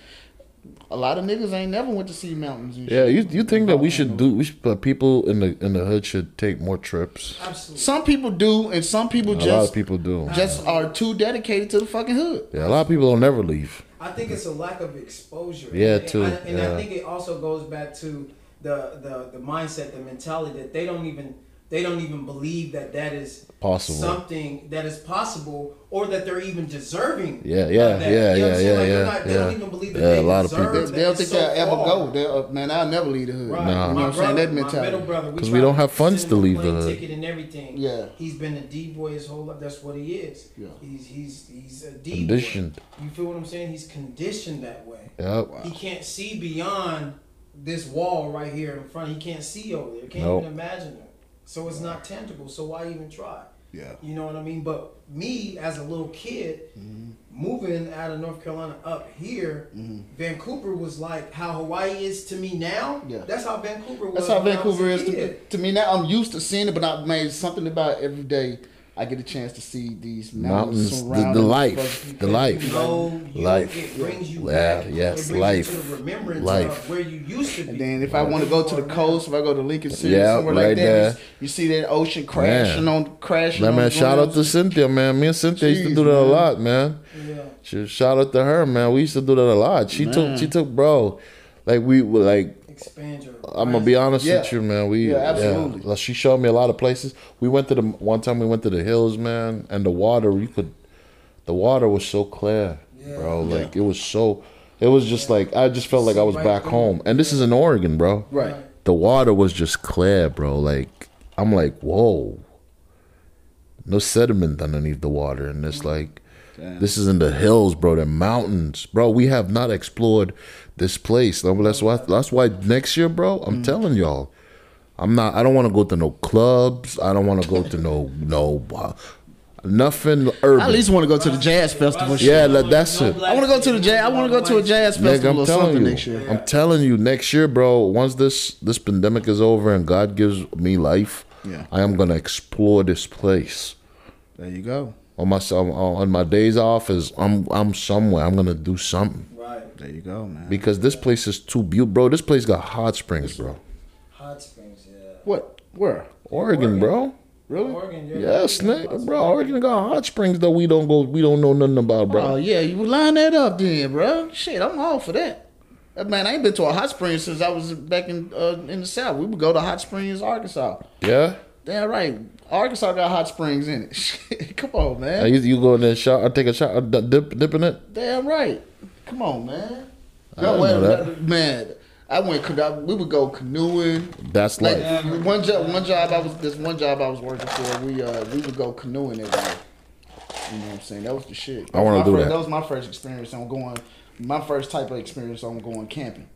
A lot of niggas ain't never went to see mountains. And Yeah, shit. you you think that we should do? We should, uh, people in the in the hood should take more trips. Absolutely. Some people do, and some people A lot just of people do. just are too dedicated to the fucking hood. Yeah, a lot of people don't never leave. I think it's a lack of exposure. Yeah, and, too, I, and yeah. I think it also goes back to the, the the mindset, the mentality that they don't even they don't even believe that that is Possible. something that is possible, or that they're even deserving. Yeah, of yeah, that. yeah, You know yeah, yeah, Like, they're yeah, not- They yeah. don't even believe that Yeah, they a lot of deserve people- They, that don't think so they'll ever far. go. They'll, uh, man, I'll never leave the hood. Right. Nah. You know My what I'm saying? That mentality. middle brother, 'Cause we don't have funds send to him a leave the plane hood. Ticket and everything. Yeah. he's been a D boy his whole life. That's what he is. Yeah. he's he's he's a d-boy Conditioned. You feel what I'm saying? He's conditioned that way. Yep. He can't see beyond this wall right here in front. He can't see over there. Can't Nope. even imagine it. So it's not tangible. So why even try? Yeah. You know what I mean? But me as a little kid, mm-hmm. moving out of North Carolina up here, mm-hmm. Vancouver was like how Hawaii is to me now. Yeah. That's how Vancouver was. That's how when I was Vancouver is to, to me now. I'm used to seeing it, but I made something about every day. I get a chance to see these mountains, Mountains, the, the life, the life, You know, you, life. It brings you Yeah, back. yes, it brings life. You to the remembrance Life. of where you used to be. And then if I want to go to the coast, if I go to Lincoln City, Yeah, somewhere right like that, there. you, you see that ocean crashing Man. on crashing. That on man, shout out to Cynthia, man. Me and Cynthia used to do that a lot, man. yeah. Shout out to her, man. We used to do that a lot. She Man. took, she took, bro. Like we were like expand your. I'm gonna be honest Yeah. with you, man. We Yeah, yeah, absolutely. Like, she showed me a lot of places. We went to the one time we went to the hills, man, and the water you could, the water was so clear, Yeah. bro. Like it was so, it was just like I just felt like I was back home. And this is in Oregon, bro. Right. The water was just clear, bro. Like I'm like, whoa. No sediment underneath the water, and it's mm-hmm. like. Damn. This is in the hills, bro. The mountains, bro. We have not explored this place. That's why. That's why next year, bro. I'm telling y'all, I'm not. I don't want to go to no clubs. I don't want to go to no no uh, nothing urban. I at least want to go to the jazz festival. shit. Yeah, that- that's it. I want to go to the jazz. I want to go to a jazz Nigga, festival I'm or telling something you. next year. I'm telling you, next year, bro. Once this this pandemic is over and God gives me life, Yeah. I am gonna explore this place. There you go. On my on on my days off is I'm I'm somewhere. I'm gonna do something. Right. There you go, man. Because this place is too beautiful, bro. This place got hot springs, bro. Hot Springs, yeah. what? Where? Oregon, bro. Really? Oregon, yeah. Yes, nigga, bro. Oregon got hot springs that we don't go, we don't know nothing about, bro. Oh yeah, you line that up then, bro. Shit, I'm all for that. Uh, Man, I ain't been to a hot spring since I was back in uh, in the south. We would go to Hot Springs, Arkansas. Yeah. Damn right, Arkansas got hot springs in it. Shit, Come on, man. used you go in there, shot, I take a shot, I dip, dip in it. Damn right. Come on, man. I didn't know that. Man, I went. cano- We would go canoeing. That's Like life. one job, one job I was this one job I was working for. We uh we would go canoeing every day. You know what I'm saying? That was the shit. I wanna do first- that. That was my first experience on going. My first type of experience on going camping.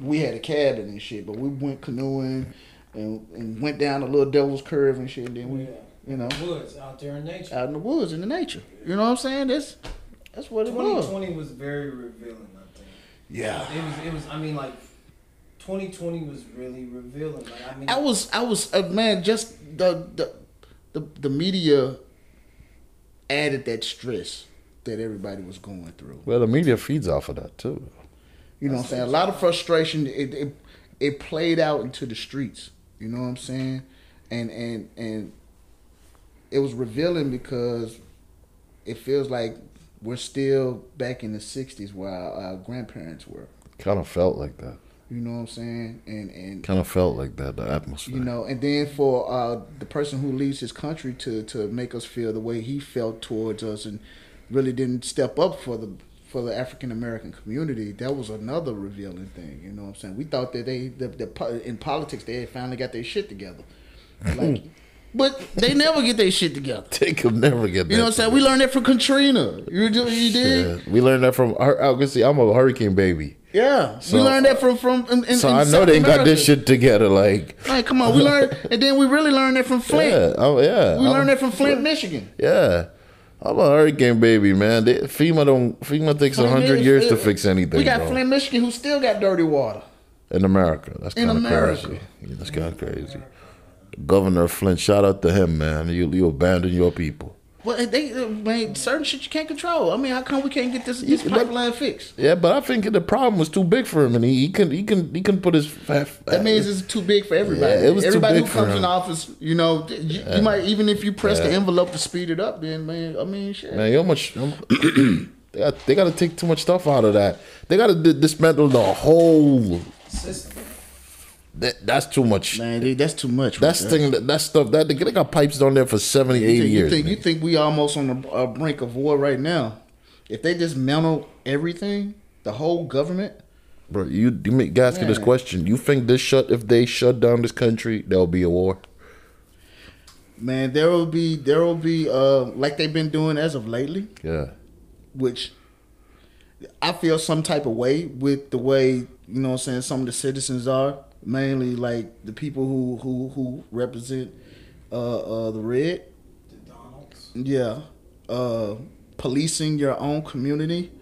We had a cabin and shit, but we went canoeing and, and went down the little Devil's Curve and shit. And then we, Yeah. you know, Woods out there in nature. out in the woods in the nature. You know what I'm saying? That's that's what it was. 2020 was very revealing. I think. Yeah. It was. It was. I mean, like, 2020 was really revealing. Like, I mean, I was I was uh, man just the the the the media added that stress that everybody was going through. Well, the media feeds off of that too. You know what I'm saying? A lot of frustration. It, it it played out into the streets. You know what I'm saying? And and and it was revealing because it feels like we're still back in the '60s where our, our grandparents were. Kind of felt like that. You know what I'm saying? And and Kind of felt like that. The atmosphere. you know, and then for uh, the person who leads his country to to make us feel the way he felt towards us, and really didn't step up for the for the African American community, that was another revealing thing. You know what I'm saying? We thought that they the, the in politics they had finally got their shit together, like, but they never get their shit together. They could never get. You know what I'm saying? We learned that from Katrina. You you did? We learned that from. I oh, see. I'm a hurricane baby, Yeah, So- we learned that from from. In, in, so in I know South they ain't got this shit together. Like, Like, come on, we learned, and then we really learned that from Flint. yeah, oh yeah. We I'm- learned that from Flint, Michigan. Yeah, I'm a hurricane baby, man. They, FEMA don't. FEMA takes a hundred years it- to fix anything. We got bro. Flint, Michigan, who still got dirty water. in America. That's In kind of crazy. Yeah, that's kind of crazy. Governor Flint, shout out to him, man. You you abandon your people. Well, they uh, man, certain shit you can't control. I mean, how come we can't get this, this Yeah, pipeline fixed? Yeah, but I think the problem was too big for him, and he, he can he can he can put his. That means it's too big for everybody. Yeah, it was too everybody big who comes in office, you know, you, you might even if you press the envelope to speed it up, then man, I mean, shit. man, how much? they got they got to take too much stuff out of that. They got to dismantle the whole. System. That, that's too much. Man, dude, that's too much. That's right thing. That, that stuff. That they got pipes down there for 70, there. 80 you think, years. You think, you think we almost on the uh, brink of war right now? If they dismantle everything, the whole government, Bro, you you make ask you this question. You think this shut if they shut down this country, there'll be a war? man, there will be there will be uh like they've been doing as of lately. Yeah. which I feel some type of way with the way you know what I'm saying some of the citizens are mainly like the people who who who represent uh uh the red. The Donalds. yeah. Uh policing your own community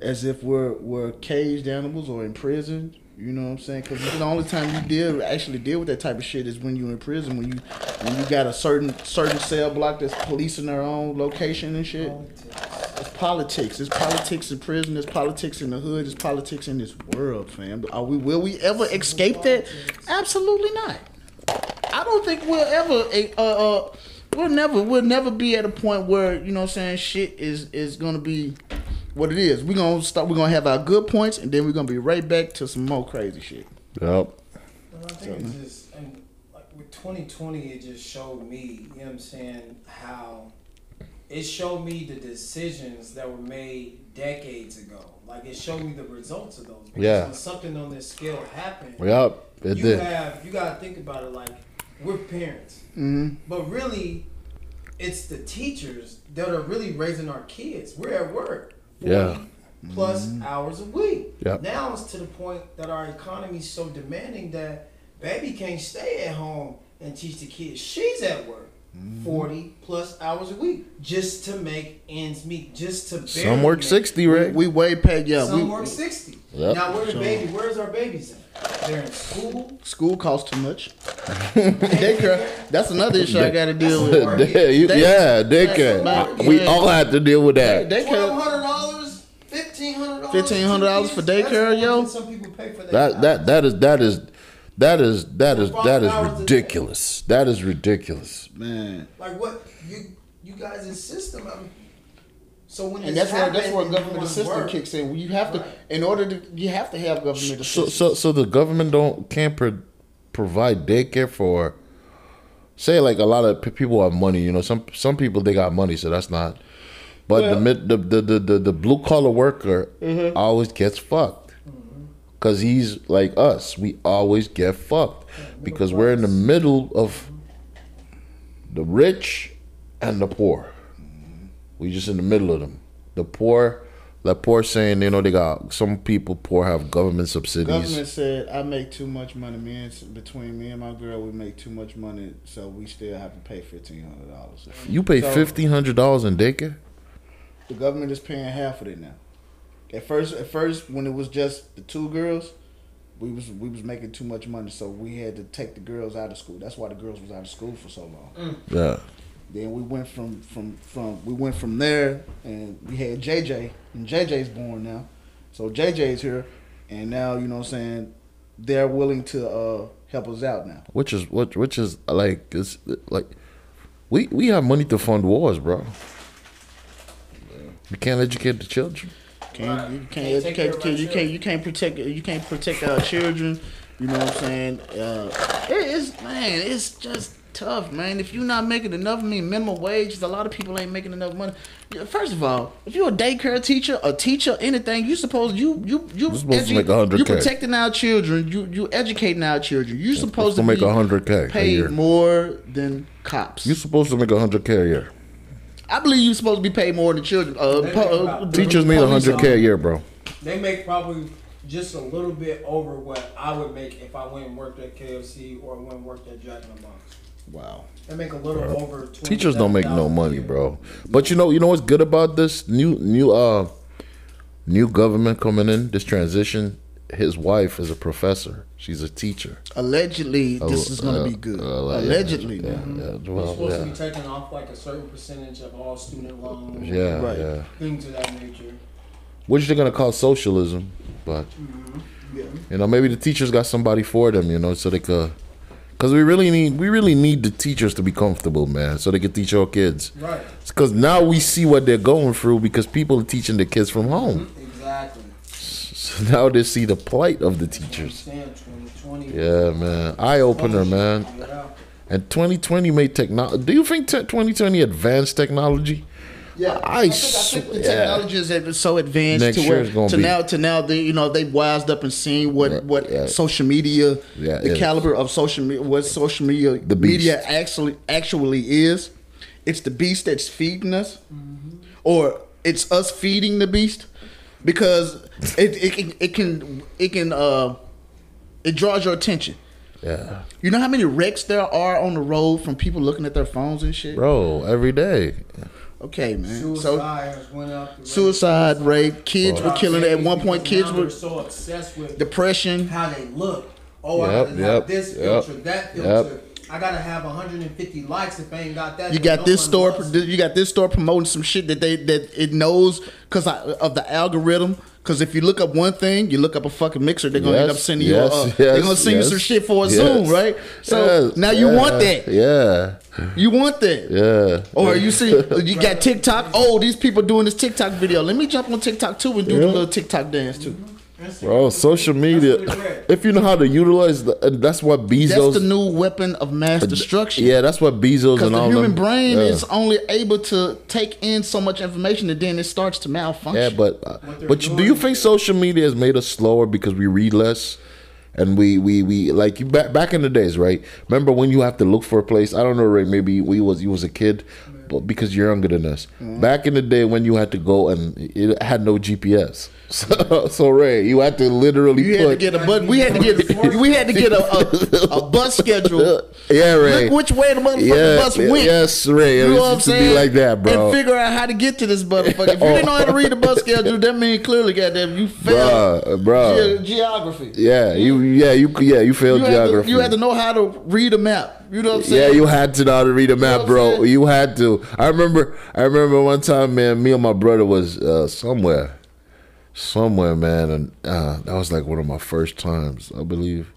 as if we're we're caged animals or in prison you know what I'm saying? Because the only time you deal actually deal with that type of shit is when you're in prison when you when you got a certain certain cell block that's policing their own location and shit it's politics. It's politics in prison. It's politics in the hood. It's politics in this world, fam. Are we? Will we ever escape that? Absolutely not. I don't think we'll ever. eh, Uh, uh, we'll never. We'll never be at a point where you know what I'm saying shit is is gonna be what it is. We're gonna start. We're gonna have our good points, and then we're gonna be right back to some more crazy shit. Yep. Well, I think it's just, and like with 2020, it just showed me, you know what I'm saying, how it showed me the decisions that were made decades ago. Like it showed me the results of those. Because Yeah. When something on this scale happened, Yep. It you did. have you gotta think about it like we're parents, Mm-hmm. but really, it's the teachers that are really raising our kids. We're at work, Yeah. plus hours a week. Yep. Now it's to the point that our economy is so demanding that baby can't stay at home and teach the kids. She's at work. 40 plus hours a week just to make ends meet, just to barely Some work make- sixty, right? We way past yeah. Some We, work 60. Yep. Now, where the baby? Where's our babies at? They're in school. school costs too much. Daycare. That's another issue I got to deal with. That's yeah, you, They- yeah, daycare. We yeah. all have to deal with that. Daycare. $1,200, $1,500. $1,500 for daycare, more yo? Some people pay for that. That that that is that is that is that is that is Five hours a day. ridiculous. That is ridiculous. Man. Like what you you guys insist system. I mean, so when And that's where that's where government wanna assistance work, kicks in. You have to, Right. in order to, you have to have government So assistance. so so the government don't can't pro- provide daycare for say like a lot of p- people have money, you know, some some people they got money, so that's not but the mid the the the, the, the blue collar worker Mm-hmm. always gets fucked. Cause he's like us, we always get fucked because we're in the middle of the rich and the poor. We just in the middle of them. The poor, the poor saying, you know, they got some people poor have government subsidies. government said I make too much money. Me and between me and my girl, we make too much money, so we still have to pay fifteen hundred dollars. You pay So- fifteen hundred dollars in daycare. The government is paying half of it now. At first, at first, when it was just the two girls, we was we was making too much money, so we had to take the girls out of school. That's why the girls was out of school for so long. Yeah. Then we went from from from we went from there, and we had JJ, and JJ's born now, so JJ's here, and now you know what I'm saying they're willing to uh, help us out now. Which is what which is like it's like we we have money to fund wars, bro. We can't educate the children. Can't you can't Can't educate the kids. You can't you can't protect you can't protect our children. You know what I'm saying? Uh, it is man, it's just tough, man. If you're not making enough, I mean minimum wage. A lot of people ain't making enough money. First of all, if you're a daycare teacher, a teacher, anything, you supposed you you you You're supposed to make 100K. You protecting our children. You you educating our children. You supposed to to make be 100K a paid year. more than cops. You're supposed to make a hundred k a year. I believe you're supposed to be paid more than children. Uh, They po- make uh, about- Teachers need a police hundred k a year, bro. They make probably just a little bit over what I would make if I went and worked at KFC or went and worked at Jack in the Box. Wow. They make a little over. Teachers don't make no $27,000 a money, year. bro. But you know, you know what's good about this new new uh new government coming in, this transition. His wife is a professor. She's a teacher. Allegedly, this is gonna Uh, be good. uh, like- Allegedly, yeah, man. yeah, It's well, supposed to be taking off like a certain percentage of all student loans. yeah, Right. yeah. Things of that nature. Which they're gonna call socialism, but Yeah. you know, maybe the teachers got somebody for them, you know, so they could. Cause we really need, we really need the teachers to be comfortable, man, so they can teach our kids. Right. Because now we see what they're going through because people are teaching the kids from home. Exactly. So now they see the plight of the teachers. Yeah, man. Eye opener, man. And 2020 made technology. Do you think 2020 advanced technology? Yeah, I I, think, I think the yeah. is so advanced Next to year where gonna be- now to now they you know they wised up and seen what Yeah, what yeah. social media Yeah, the yeah. caliber of social media what social media The beast. media actually actually is. It's the beast that's feeding us, mm-hmm. or it's us feeding the beast, because it it can it can it can uh it draws your attention. Yeah. You know how many wrecks there are on the road from people looking at their phones and shit. Bro, every day. Okay, man. So Suicide has went up. rate. suicide rate, kids were killing. At one point, kids were so obsessed with depression. how they look. Oh, I gotta yep, have this yep, filter, that yep. filter. I gotta have 150 likes if I ain't got that. You got no this store. loves You got this store promoting some shit that they that it knows because of the algorithm. Because if you look up one thing, you look up a fucking mixer, they're gonna end up sending yes, you. A, uh, yes, they're gonna send yes, you some shit for a yes, Zoom, right? So yes, now you want that. Yeah. You want that. Yeah. Or you see, you got TikTok. Oh, these people doing this TikTok video. Let me jump on TikTok too and do the little TikTok dance too. That's Bro, social media. That's what it is. If you know how to utilize, the, and that's what Bezos. That's the new weapon of mass destruction. Yeah, that's what Bezos Because and the all human them- brain yeah. is only able to take in so much information and then it starts to malfunction. Yeah, but uh, but you, do you think social media has made us slower because we read less, and we we we like back back in the days, right? Remember when you have to look for a place? I don't know, Ray. Maybe we was you was a kid, but because you're younger than us. Mm-hmm. Back in the day when you had to go and it had no GPS. So, so Ray, you had to literally you had to get a bus. we had to get we had to get a, a, a bus schedule. yeah, Ray. Look which way the motherfucking yeah, bus went. yes, Ray. You it know what I'm to saying? be like that, bro. And figure out how to get to this motherfucker. If you didn't know how to read the bus schedule, that means clearly, goddamn, you failed Bruh, bruh. ge- geography. Yeah, you yeah you yeah you failed You had, to, geography. you had to know how to read a map. You know what I'm saying? Yeah, you had to know how to read a map, what I'm bro. You had to. I remember. I remember one time, man. Me and my brother was uh, somewhere, somewhere, man, and uh, that was like one of my first times. I believe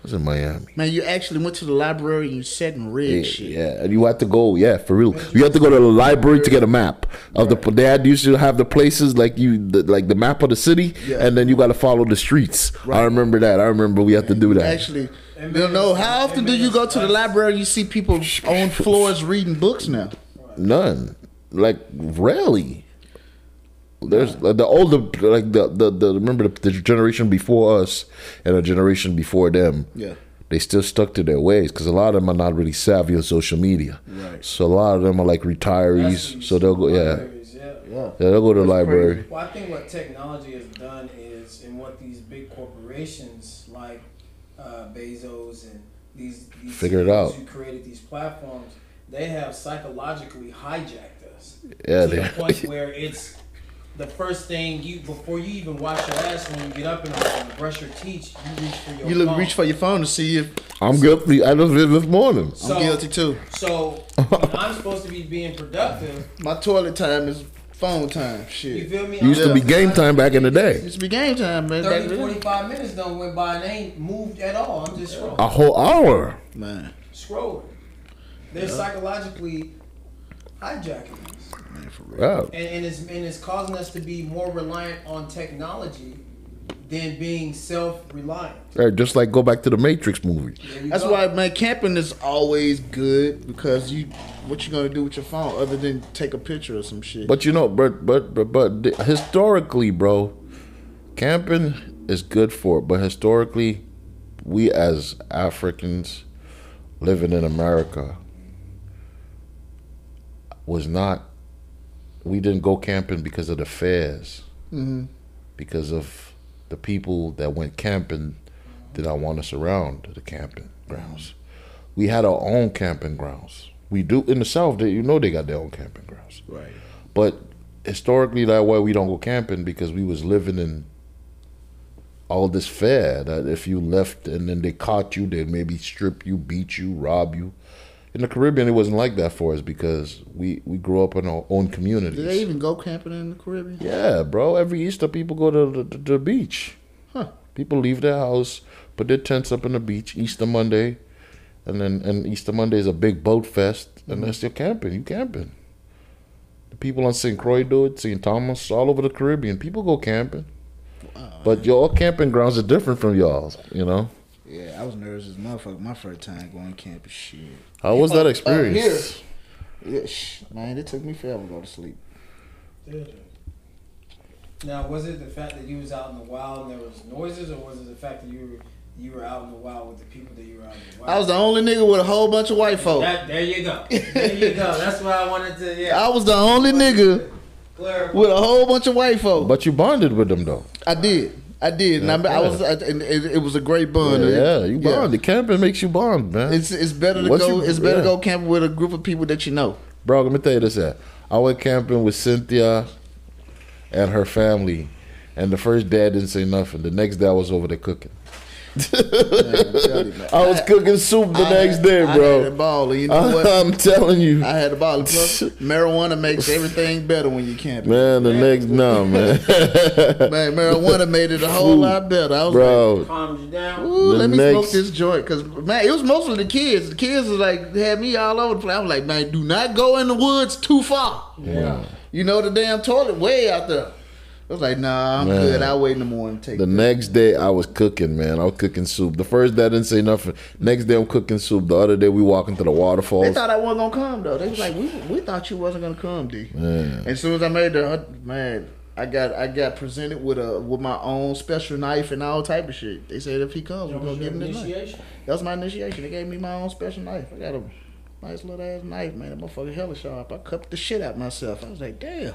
I was in Miami. Man, you actually went to the library and you sat and read Yeah, shit. yeah, and you had to go. Yeah, for real. You had to go to the library to get a map of the. Dad used to have the places like you, the, like the map of the city, Yeah. and then you got to follow the streets. I remember that. I remember we had to do that. Actually, you know how often do you go to the library? You see people on floors reading books now. None. Like rarely. There's like, the older like the the, the remember the, the generation before us and a generation before them. Yeah. They still stuck to their ways because a lot of them are not really savvy on social media. Right. So a lot of them are like retirees. So they'll go yeah. yeah. Yeah. Yeah, they'll go to the library. Well, I think what technology has done is, and what these big corporations like uh, Bezos and these, these Figure it out. who created these platforms, they have psychologically hijacked us Yeah, to they- the point where it's the first thing you before you even wash your ass when you get up in the morning, brush your teeth, you reach for your phone. You look phone. reach for your phone to see if I'm guilty. I just did this morning. So- I'm guilty too. So when I'm supposed to be being productive, My toilet time is phone time. Shit. You feel me? Used to be game time back in the day. Used to be game time, man. Back 30, then. 45 minutes done went by and ain't moved at all. I'm just scrolling. A whole hour. Man, scrolling. They're psychologically hijacking us, man, for real. Yeah. and, and it's and it's causing us to be more reliant on technology than being self-reliant. Yeah, Just like go back to the Matrix movie. That's go. why, man, camping is always good because you, what you gonna do with your phone other than take a picture or some shit? But you know, but but but, but historically, bro, camping is good for it. But historically, we as Africans living in America was not. We didn't go camping because of the fairs, Mhm. because of the people that went camping did not want us around the camping grounds. we had our own camping grounds. We do in the South. They, you know they got their own camping grounds. Right. But historically, that way we don't go camping because we was living in all this fear that if you left and then they caught you, they'd maybe strip you, beat you, rob you. In the Caribbean, it wasn't like that for us because we we grew up in our own communities. Do they even go camping in the Caribbean? Yeah, bro. Every Easter, people go to the, the, beach. Huh. People leave their house, put their tents up on the beach Easter Monday, and then and Easter Monday is a big boat fest, and mm-hmm. they're still camping. You camping. The people on St. Croix do it, St. Thomas, all over the Caribbean. People go camping. Wow, But your camping grounds are different from y'all's, you know? Yeah, I was nervous as motherfucker my first time going camping. Shit. How was that Uh, experience? Yeah, sh- man, it took me forever to go to sleep. Now, was it the fact that you was out in the wild and there was noises, or was it the fact that you were you were out in the wild with the people that you were out in the wild? I was the only nigga with a whole bunch of white folk. That, there you go. There you go. That's what I wanted to. Yeah. I was the only nigga with a whole bunch of white folk. But you bonded with them, though. I did. I did. And I, I was. I, and it, it was a great bond. Yeah, you bond. The Camping makes you bond, man. It's it's better to Once go. you- it's better to go camping with a group of people that you know. Bro, let me tell you this. At I went camping with Cynthia and her family, and the first day I didn't say nothing. The next day I was over there cooking. I was cooking soup the I next had- day, I had a bro. ball. You know what? I'm telling you, I had a ball. Plus, marijuana makes everything better when you camping. man. The next no, man, Man, marijuana made it a whole lot better. I was like, calm you down. Ooh, let me next- smoke this joint, cause man, it was mostly the kids. The kids was like had me all over the place. I was like, man, do not go in the woods too far. Yeah. You know the damn toilet way out there. I was like, nah, I'm Man. good. I'll wait in the morning. and Take The that. next day I was cooking, man. I was cooking soup. The first day I didn't say nothing. Next day I'm cooking soup. The other day we walking to the waterfall. They thought I wasn't gonna come though. They was like, we, we thought you wasn't gonna come, D. Man. As soon as I made the man, I got I got presented with a with my own special knife and all type of shit. They said if he comes, we're gonna give your him this knife. That was my initiation. They gave me my own special knife. I got a nice little ass knife, man. That motherfucker hella sharp. I cut the shit out myself. I was like, damn,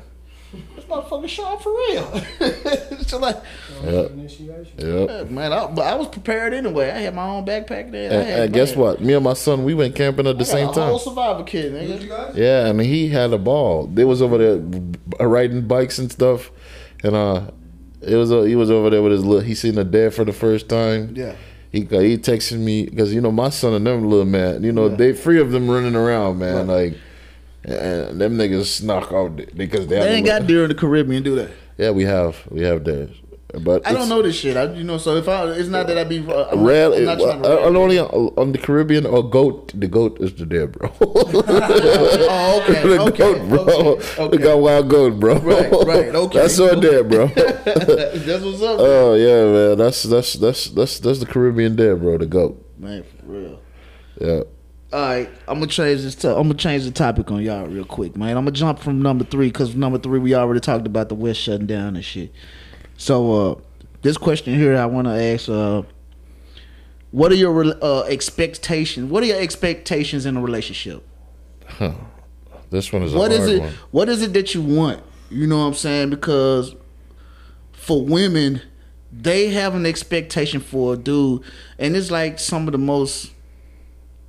this motherfucker sharp for real. so like, That was Yeah. initiation. Yep. yeah, man, I, but I was prepared anyway. I had my own backpack there. I And, had, and guess man, what? Me and my son, we went camping at the I got same a time. whole survivor kit, Did you nigga. guys? Yeah, and he had a ball. They was over there uh, riding bikes and stuff, and uh, it was uh, he was over there with his little. He seen the dad for the first time. Yeah. He he texted me because you know my son and them little man. You know Yeah. they three of them running around, man. Like, and them niggas snuck out because they, They ain't got deer in the Caribbean, do they? Yeah, we have we have theirs, but I don't know this shit. I, you know, so if I, it's not that I be. Uh, I'm, I'm not trying to. uh, only on, on the Caribbean or goat. The goat is the deer, bro. oh, okay, the okay, goat, bro. okay, okay. We got wild goat, bro. Right, right, okay. That's our deer, bro. That's what's up, oh yeah, man. That's that's that's that's that's the Caribbean deer, bro. The goat. man. For real. Yeah. All right, I'm gonna change this. To, I'm gonna change the topic on y'all real quick, man. I'm gonna jump from number three because number three we already talked about the West shutting down and shit. So uh, this question here I want to ask: uh, What are your uh, expectations? What are your expectations in a relationship? Huh. This one is a What is it? one. What is it that you want? You know what I'm saying? Because for women, they have an expectation for a dude, and it's like some of the most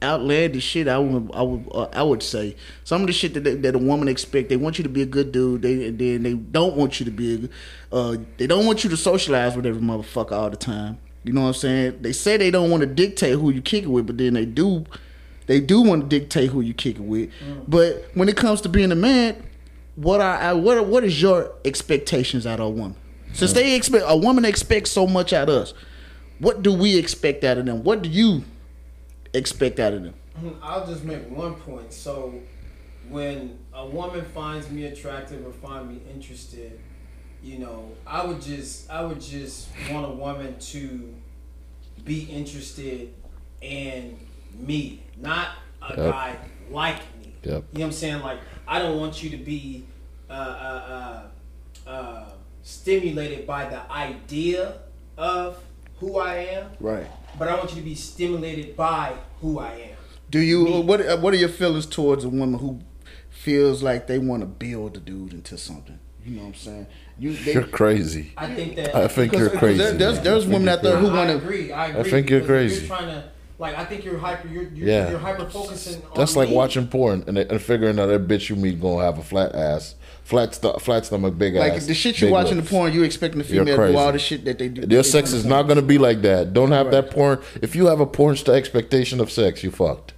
outlandish shit I would I would uh, I would say. Some of the shit that they, that a woman expect. They want you to be a good dude. They and then they don't want you to be. A, good- uh, they don't want you to socialize with every motherfucker all the time. You know what I'm saying? They say they don't want to dictate who you kick it with, but then they do. They do want to dictate who you kick it with. But when it comes to being a man, what are what are, what is your expectations out of a woman? Since they expect a woman expects so much out of us, what do we expect out of them? What do you expect out of them? I'll just make one point. So, when a woman finds me attractive or find me interested, you know, I would just, I would just want a woman to be interested in me, not a Yep. guy like me. Yep. You know what I'm saying? Like, I don't want you to be uh, uh, uh, uh, stimulated by the idea of who I am, Right. But I want you to be stimulated by who I am. Do you Me. what uh, what are your feelings towards a woman who feels like they want to build a dude into something? You know what I'm saying? You they, You're crazy. I think that I think you're crazy. there- there's- there's women out there who wanna- agree. I agree. think you're crazy. You're trying to Like I think you're hyper. You're you're, Yeah. you're hyper focusing. That's on like me. watching porn and, and figuring out that bitch you meet gonna have a flat ass, flat st- flat stomach, big Like ass. Like the shit you big watching lips. the porn, you expecting the female to do all the shit that they do. Your they sex is not gonna be like that. Don't have that porn. If you have a porn star expectation of sex, you fucked.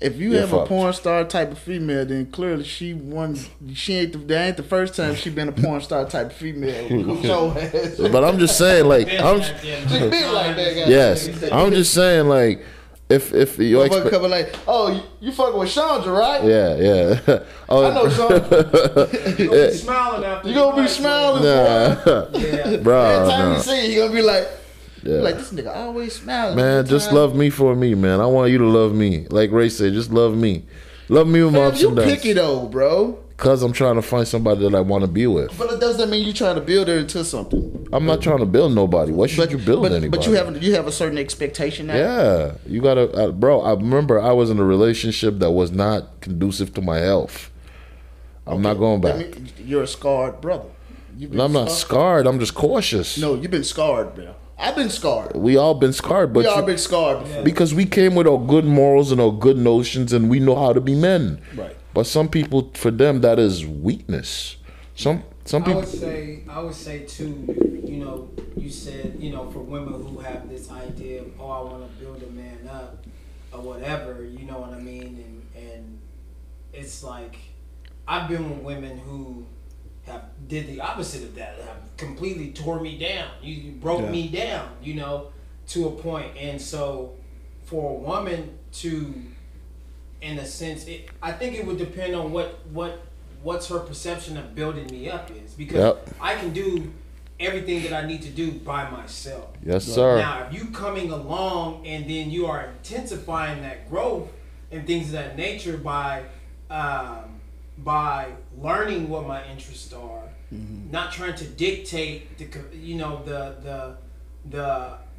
If you You're have a porn star type of female, then clearly she won. She ain't. The, that ain't the first time she been a porn star type of female. so, But I'm just saying, like, I'm like. She been like that, guys. yes, I'm just saying, like, if if your motherfucker expe- coming like, oh, you, you fucking with Chandra, right? yeah, yeah. oh, I know Chandra. You gonna be smiling after. You gonna be smiling, Nah, boy. Yeah. Every bro, time no. you see, it, you gonna be like, Yeah. like this nigga always smiling. Man, just time. love me for me, man. I want you to love me. Like Ray said, just love me. Love me with my Fam, ups you and downs. picky though, bro. Cause I'm trying to find somebody that I want to be with. But it doesn't mean you're trying to build her into something. I'm not trying to build nobody. What should But you build but, anybody? but you have you have a certain expectation now. Yeah, you gotta, uh, bro. I remember I was in a relationship that was not conducive to my health. I'm not going back. mean- you're a scarred brother. I'm not scarred. scarred. I'm just cautious. No, you've been scarred, bro. I've been scarred. We all been scarred, but we all you- been scarred before. because we came with our good morals and our good notions, and we know how to be men. Right. But some people, for them, that is weakness. Some some people. I people. would say, I would say too. You know, you said, you know, for women who have this idea of, oh, I want to build a man up, or whatever. You know what I mean? And and it's like, I've been with women who have did the opposite of that. Have completely tore me down. You, you broke Yeah. me down. You know, to a point. And so, for a woman to in a sense it, i think it would depend on what what what's her perception of building me up is because Yep. i can do everything that i need to do by myself Yes, sir. now if you coming along and then you are intensifying that growth and things of that nature by um, by learning what my interests are not trying to dictate the you know the the the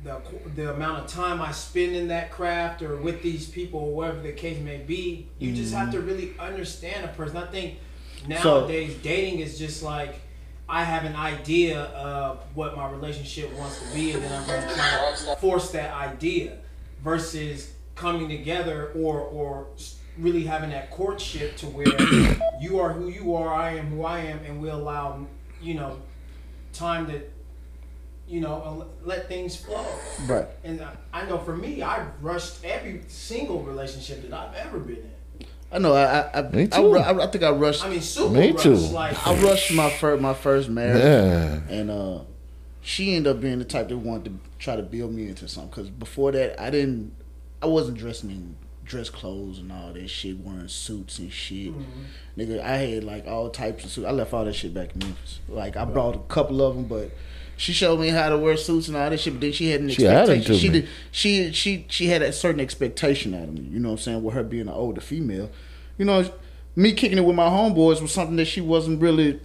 the, the amount of time I spend in that craft or with these people or whatever the case may be, you just have to mm-hmm. really understand a person. I think nowadays dating is just like I have an idea of what my relationship wants to be, and then I'm going to try to force that idea versus coming together or or really having that courtship to where you are who you are, I am who I am, and we allow you know time to you know let things flow. Right. And I, I know for me, I've rushed every single relationship that I've ever been in. I know. I I, I, Me too. ru- I, I think I rushed. I mean, super Me rushed. too. Like I rushed my first my first marriage, Yeah. and uh, she ended up being the type that wanted to try to build me into something. Because before that, I didn't. I wasn't dressing in dress clothes and all that shit, wearing suits and shit. Nigga, I had like all types of suits. I left all that shit back in Memphis. Like I brought a couple of them, but she showed me how to wear suits and all that shit. But then she had an She added expectation. to she me. did. She she she had a certain expectation out of me. You know what I'm saying? With her being an older female, you know, me kicking it with my homeboys was something that she wasn't really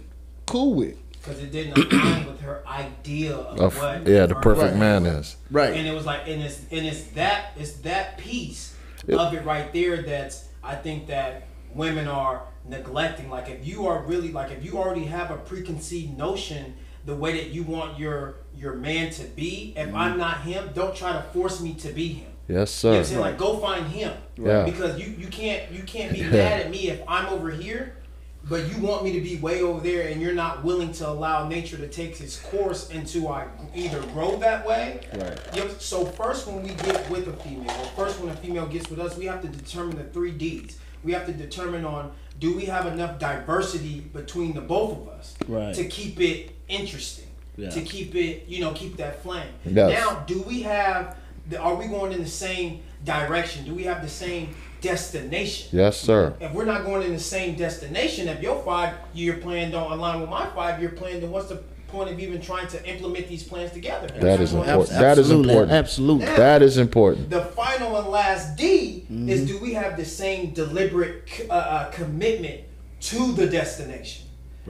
cool with. because it didn't align with her idea of, Of- what. yeah, the perfect Right. man is. Right. And it was like, and it's and it's that it's that piece of it right there that's I think that women are neglecting. Like if you are really like if you already have a preconceived notion the way that you want your your man to be, if I'm mm-hmm. not him, don't try to force me to be him. Yes, You know sir. I'm saying? Like go find him. Yeah. Because you, you can't you can't be mad at me if I'm over here, but you want me to be way over there and you're not willing to allow nature to take its course into I either grow that way. Right. Yep. So first when we get with a female, or first when a female gets with us, we have to determine the three D's. We have to determine on do we have enough diversity between the both of us Right. to keep it interesting. Yeah. To keep it, you know, keep that flame. Yes. Now, do we have the, are we going in the same direction? Do we have the same destination? Yes, sir. If we're not going in the same destination, if your five year plan don't align with my five year plan, then what's the point of even trying to implement these plans together? If That we're is not going- important. That is important. Absolutely. That is important. The final and last D Mm-hmm. is do we have the same deliberate uh, uh, commitment to the destination?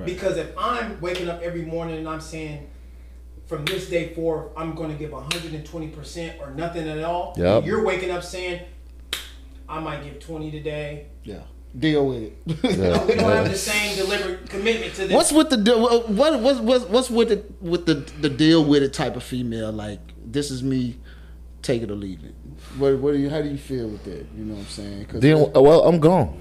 Because if I'm waking up every morning and I'm saying, from this day forward, I'm going to give 120% or nothing at all, Yep. you're waking up saying, I might give 20 today. Yeah. Deal with it. Yeah. No, we don't have the same deliberate commitment to this. What's with the deal? Uh, what what what's what's with it with the the deal with it type of female? Like this is me take it or leave it. What, what do you? How do you feel with that? You know what I'm saying? 'Cause Deal, uh, well, I'm gone.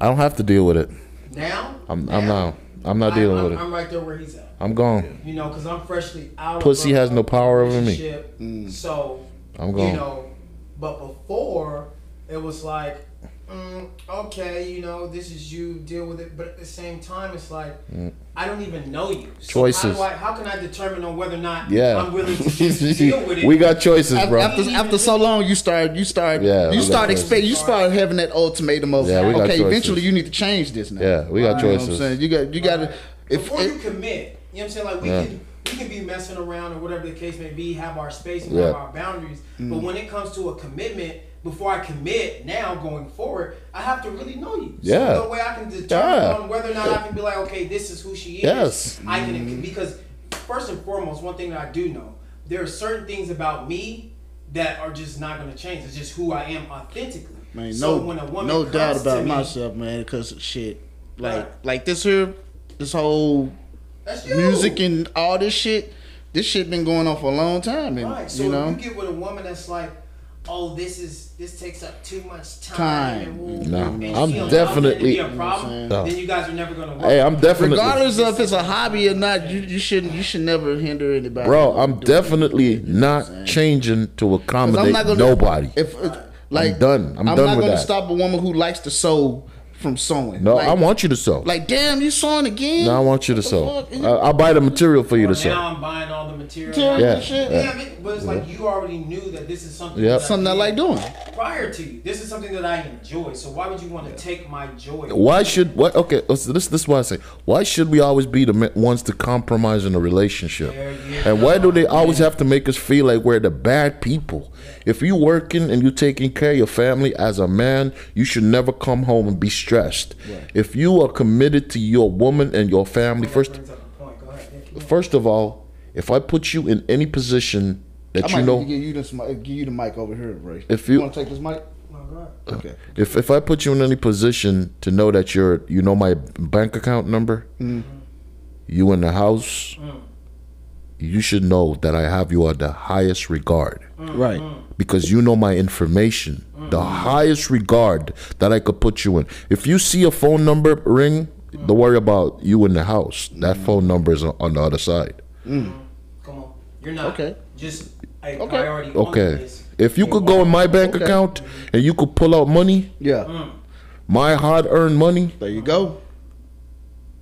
I don't have to deal with it. Now, I'm I'm not I'm not dealing I'm, with it. I'm right there where he's at. I'm gone. You know, because I'm freshly out. Pussy of has no power over me. relationship, mm. So I'm gone. you know, but before it was like, mm, okay, you know, this is you, deal with it. But at the same time, it's like I don't even know you. So Mm. Choices. How, do I, how can I determine on whether or not Yeah. I'm willing to just deal with it? we got choices, bro. after after so long, you start you start Yeah, you start choices. expect you start having that ultimatum of Yeah, we got okay, choices. eventually you need to change this now. Yeah, we got You know what I'm choices. saying? You got you got to if before you commit, you know what I'm saying? Like we Yeah. can we can be messing around or whatever the case may be, have our space and Yeah. have our boundaries. But when it comes to a commitment, before I commit now going forward, I have to really know you. Yeah. So the way I can determine Yeah. on whether or not I can be like, okay, this is who she is. Yes. I can because first and foremost, one thing that I do know, there are certain things about me that are just not going to change. It's just who I am authentically. man, so no when a woman no doubt about me, myself, man, because shit like Right. like this here this whole music and all this shit. This shit been going on for a long time, and Right. So you know. if you get with a woman that's like, oh, this is this takes up too much time. Time. and No, and I'm definitely- be a You know problem. No. Then you guys are never gonna work. Hey, I'm definitely Regardless of if it's a hobby or not, you, you shouldn't you should never hinder anybody. Bro, I'm doing definitely what you're not saying. changing to 'Cause accommodate nobody. If if- like done. I'm done. I'm done not with gonna that. stop a woman who likes to sew from sewing. No, like, I want you to sew. Like, damn, you sewing again? no, I want you to What sew. I, I'll buy the material for you Or to sew. now I'm buying all the material. Material Yeah, and shit. yeah. Yeah, I but it's like you already knew that this is something. Yep. that Something I did like doing. prior to you. This is something that I enjoy. So why would you want to take my joy? Why should what? Okay, listen, this this is why I say. Why should we always be the ones to compromise in a relationship? There you And why do they always have to make us feel like we're the bad people? If you're working and you're taking care of your family as a man, you should never come home and be stressed. If you are committed to your woman and your family, first brings up a point. Go ahead. Yeah, keep going. first of all, if I put you in any position I that might you know, give you this give you the mic over here, Ray. If you- want to take this mic, No, okay. Uh, if if I put you in any position to know that you're you know my bank account number, mm-hmm. you in the house, mm. You should know that I have you at the highest regard Right. because you know my information. The highest regard that I could put you in. If you see a phone number ring, don't worry about you in the house. That phone number is on on the other side. Come on. You're not Okay. just a Okay. priority on Okay. this. If you could go in my bank Okay. account and you could pull out money, Yeah. Hmm. my hard-earned money, There you go.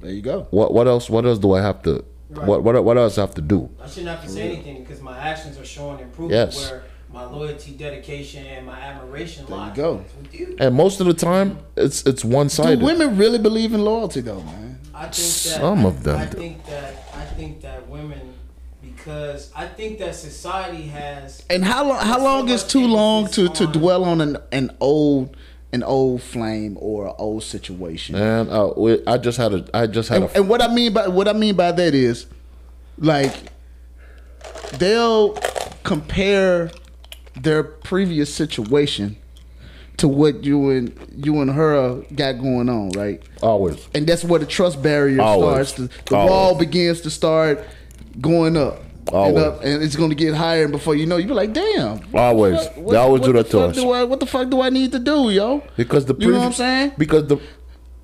There you go. what what else? What else do I have to? Right. What what what else I have to do? I shouldn't have to say anything because my actions are showing improvement Yes. where my loyalty, dedication, and my admiration There you go. With you. And most of the time, it's it's one Do sided. women really believe in loyalty, though, man? I think that Some of them I do. think that I think that women because I think that society has And how long? How So long is too long to, to dwell on an, an old an old flame or an old situation? And uh, I just had a I just had And, a and what I mean by what I mean by that is, like, they'll compare their previous situation to what you and you and her got going on, right? always. And that's where the trust barrier Always. starts. To, the Always. wall begins to start going up. And, Always. and it's going to get higher, and before you know, you be like, "Damn!" Always. What- They always what do that to us. Do I, what the fuck do I need to do, yo? Because the You know what I'm saying? Because the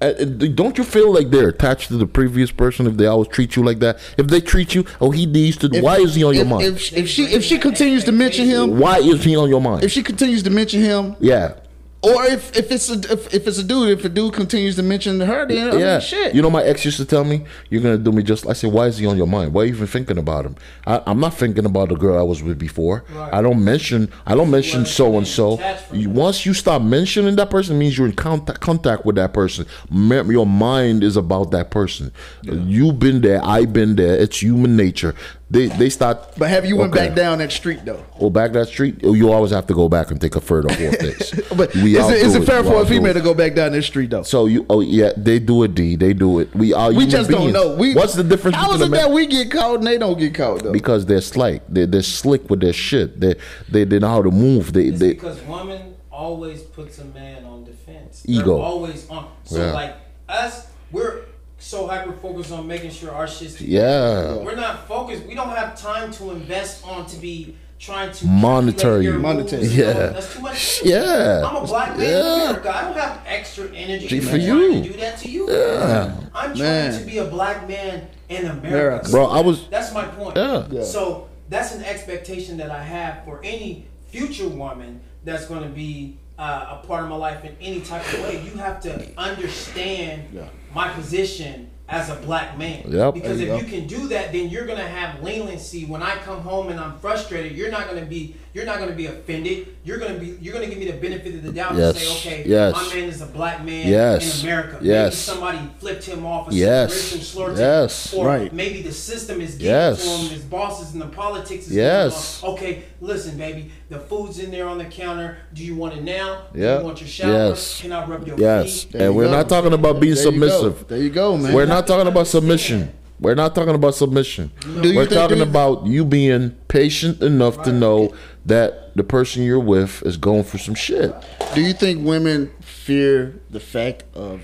uh, uh, don't you feel like they're attached to the previous person if they always treat you like that? If they treat you, oh, he needs to. If- why is he on your mind? If, if she if she continues to mention him, why is he on your mind? if she continues to mention him, yeah, or if if it's a if, if it's a dude, if a dude continues to mention her, then I mean, yeah. shit. You know, my ex used to tell me, "You're gonna do me just." I said, "Why is he on your mind? Why are you even thinking about him?" I, I'm not thinking about the girl I was with before. Right. I don't mention. I don't mention so and so. attached from that. Once you stop mentioning that person, means you're in contact contact with that person. Your mind is about that person. You've been there. I've been there. It's human nature. They they start. but have you went Okay. back down that street though? Well, back that street, oh, you always have to go back and take a third or fourth days. But We is it, is it fair We for all a female to go back down that street though? So you, oh yeah, they do it. D, they do it. We are. we human just don't know. We, What's the difference How is between it that we get caught and they don't get caught though? because they're slick. They're, they're slick with their shit. They they they know how to move. They It's they because woman always puts a man on defense. Ego. They're always on. So Yeah. like us, we're so hyper focused on making sure our shit's. Yeah. We're not focused. We don't have time to invest on to be trying to Monitor calculate your you. Monitor. moves. Yeah. That's too much. shit. Yeah. I'm a black man Yeah. in America. I don't have extra energy Gee, to for trying you. to do that to you. Yeah. I'm trying Man. to be a black man in America. America. Bro, I was- That's my point. Yeah. Yeah. So that's an expectation that I have for any future woman that's going to be uh, a part of my life in any type of way. You have to understand Yeah. My position as a black man. Yep. Because if you you can do that, then you're gonna have leniency. When I come home and I'm frustrated, you're not gonna be you're not gonna be offended. You're gonna be you're gonna give me the benefit of the doubt Yes. to say, okay, Yes. my man is a black man Yes. in America. Yes. Maybe somebody flipped him off or Yes. some racial slur to Yes. him, or Right. maybe the system is getting Yes. to him, his bosses and the politics is Yes. going on. Okay, listen, baby, the food's in there on the counter. Do you want it now? Do Yeah. you want your shower? Yes. Can I rub your Yes. feet? There And you we're go. not talking about being There you submissive. There you go, man. We're not talking about submission. We're not talking about submission. Do you We're talking about you being patient enough to Right. know that the person you're with is going for some shit. Do you think women fear the fact of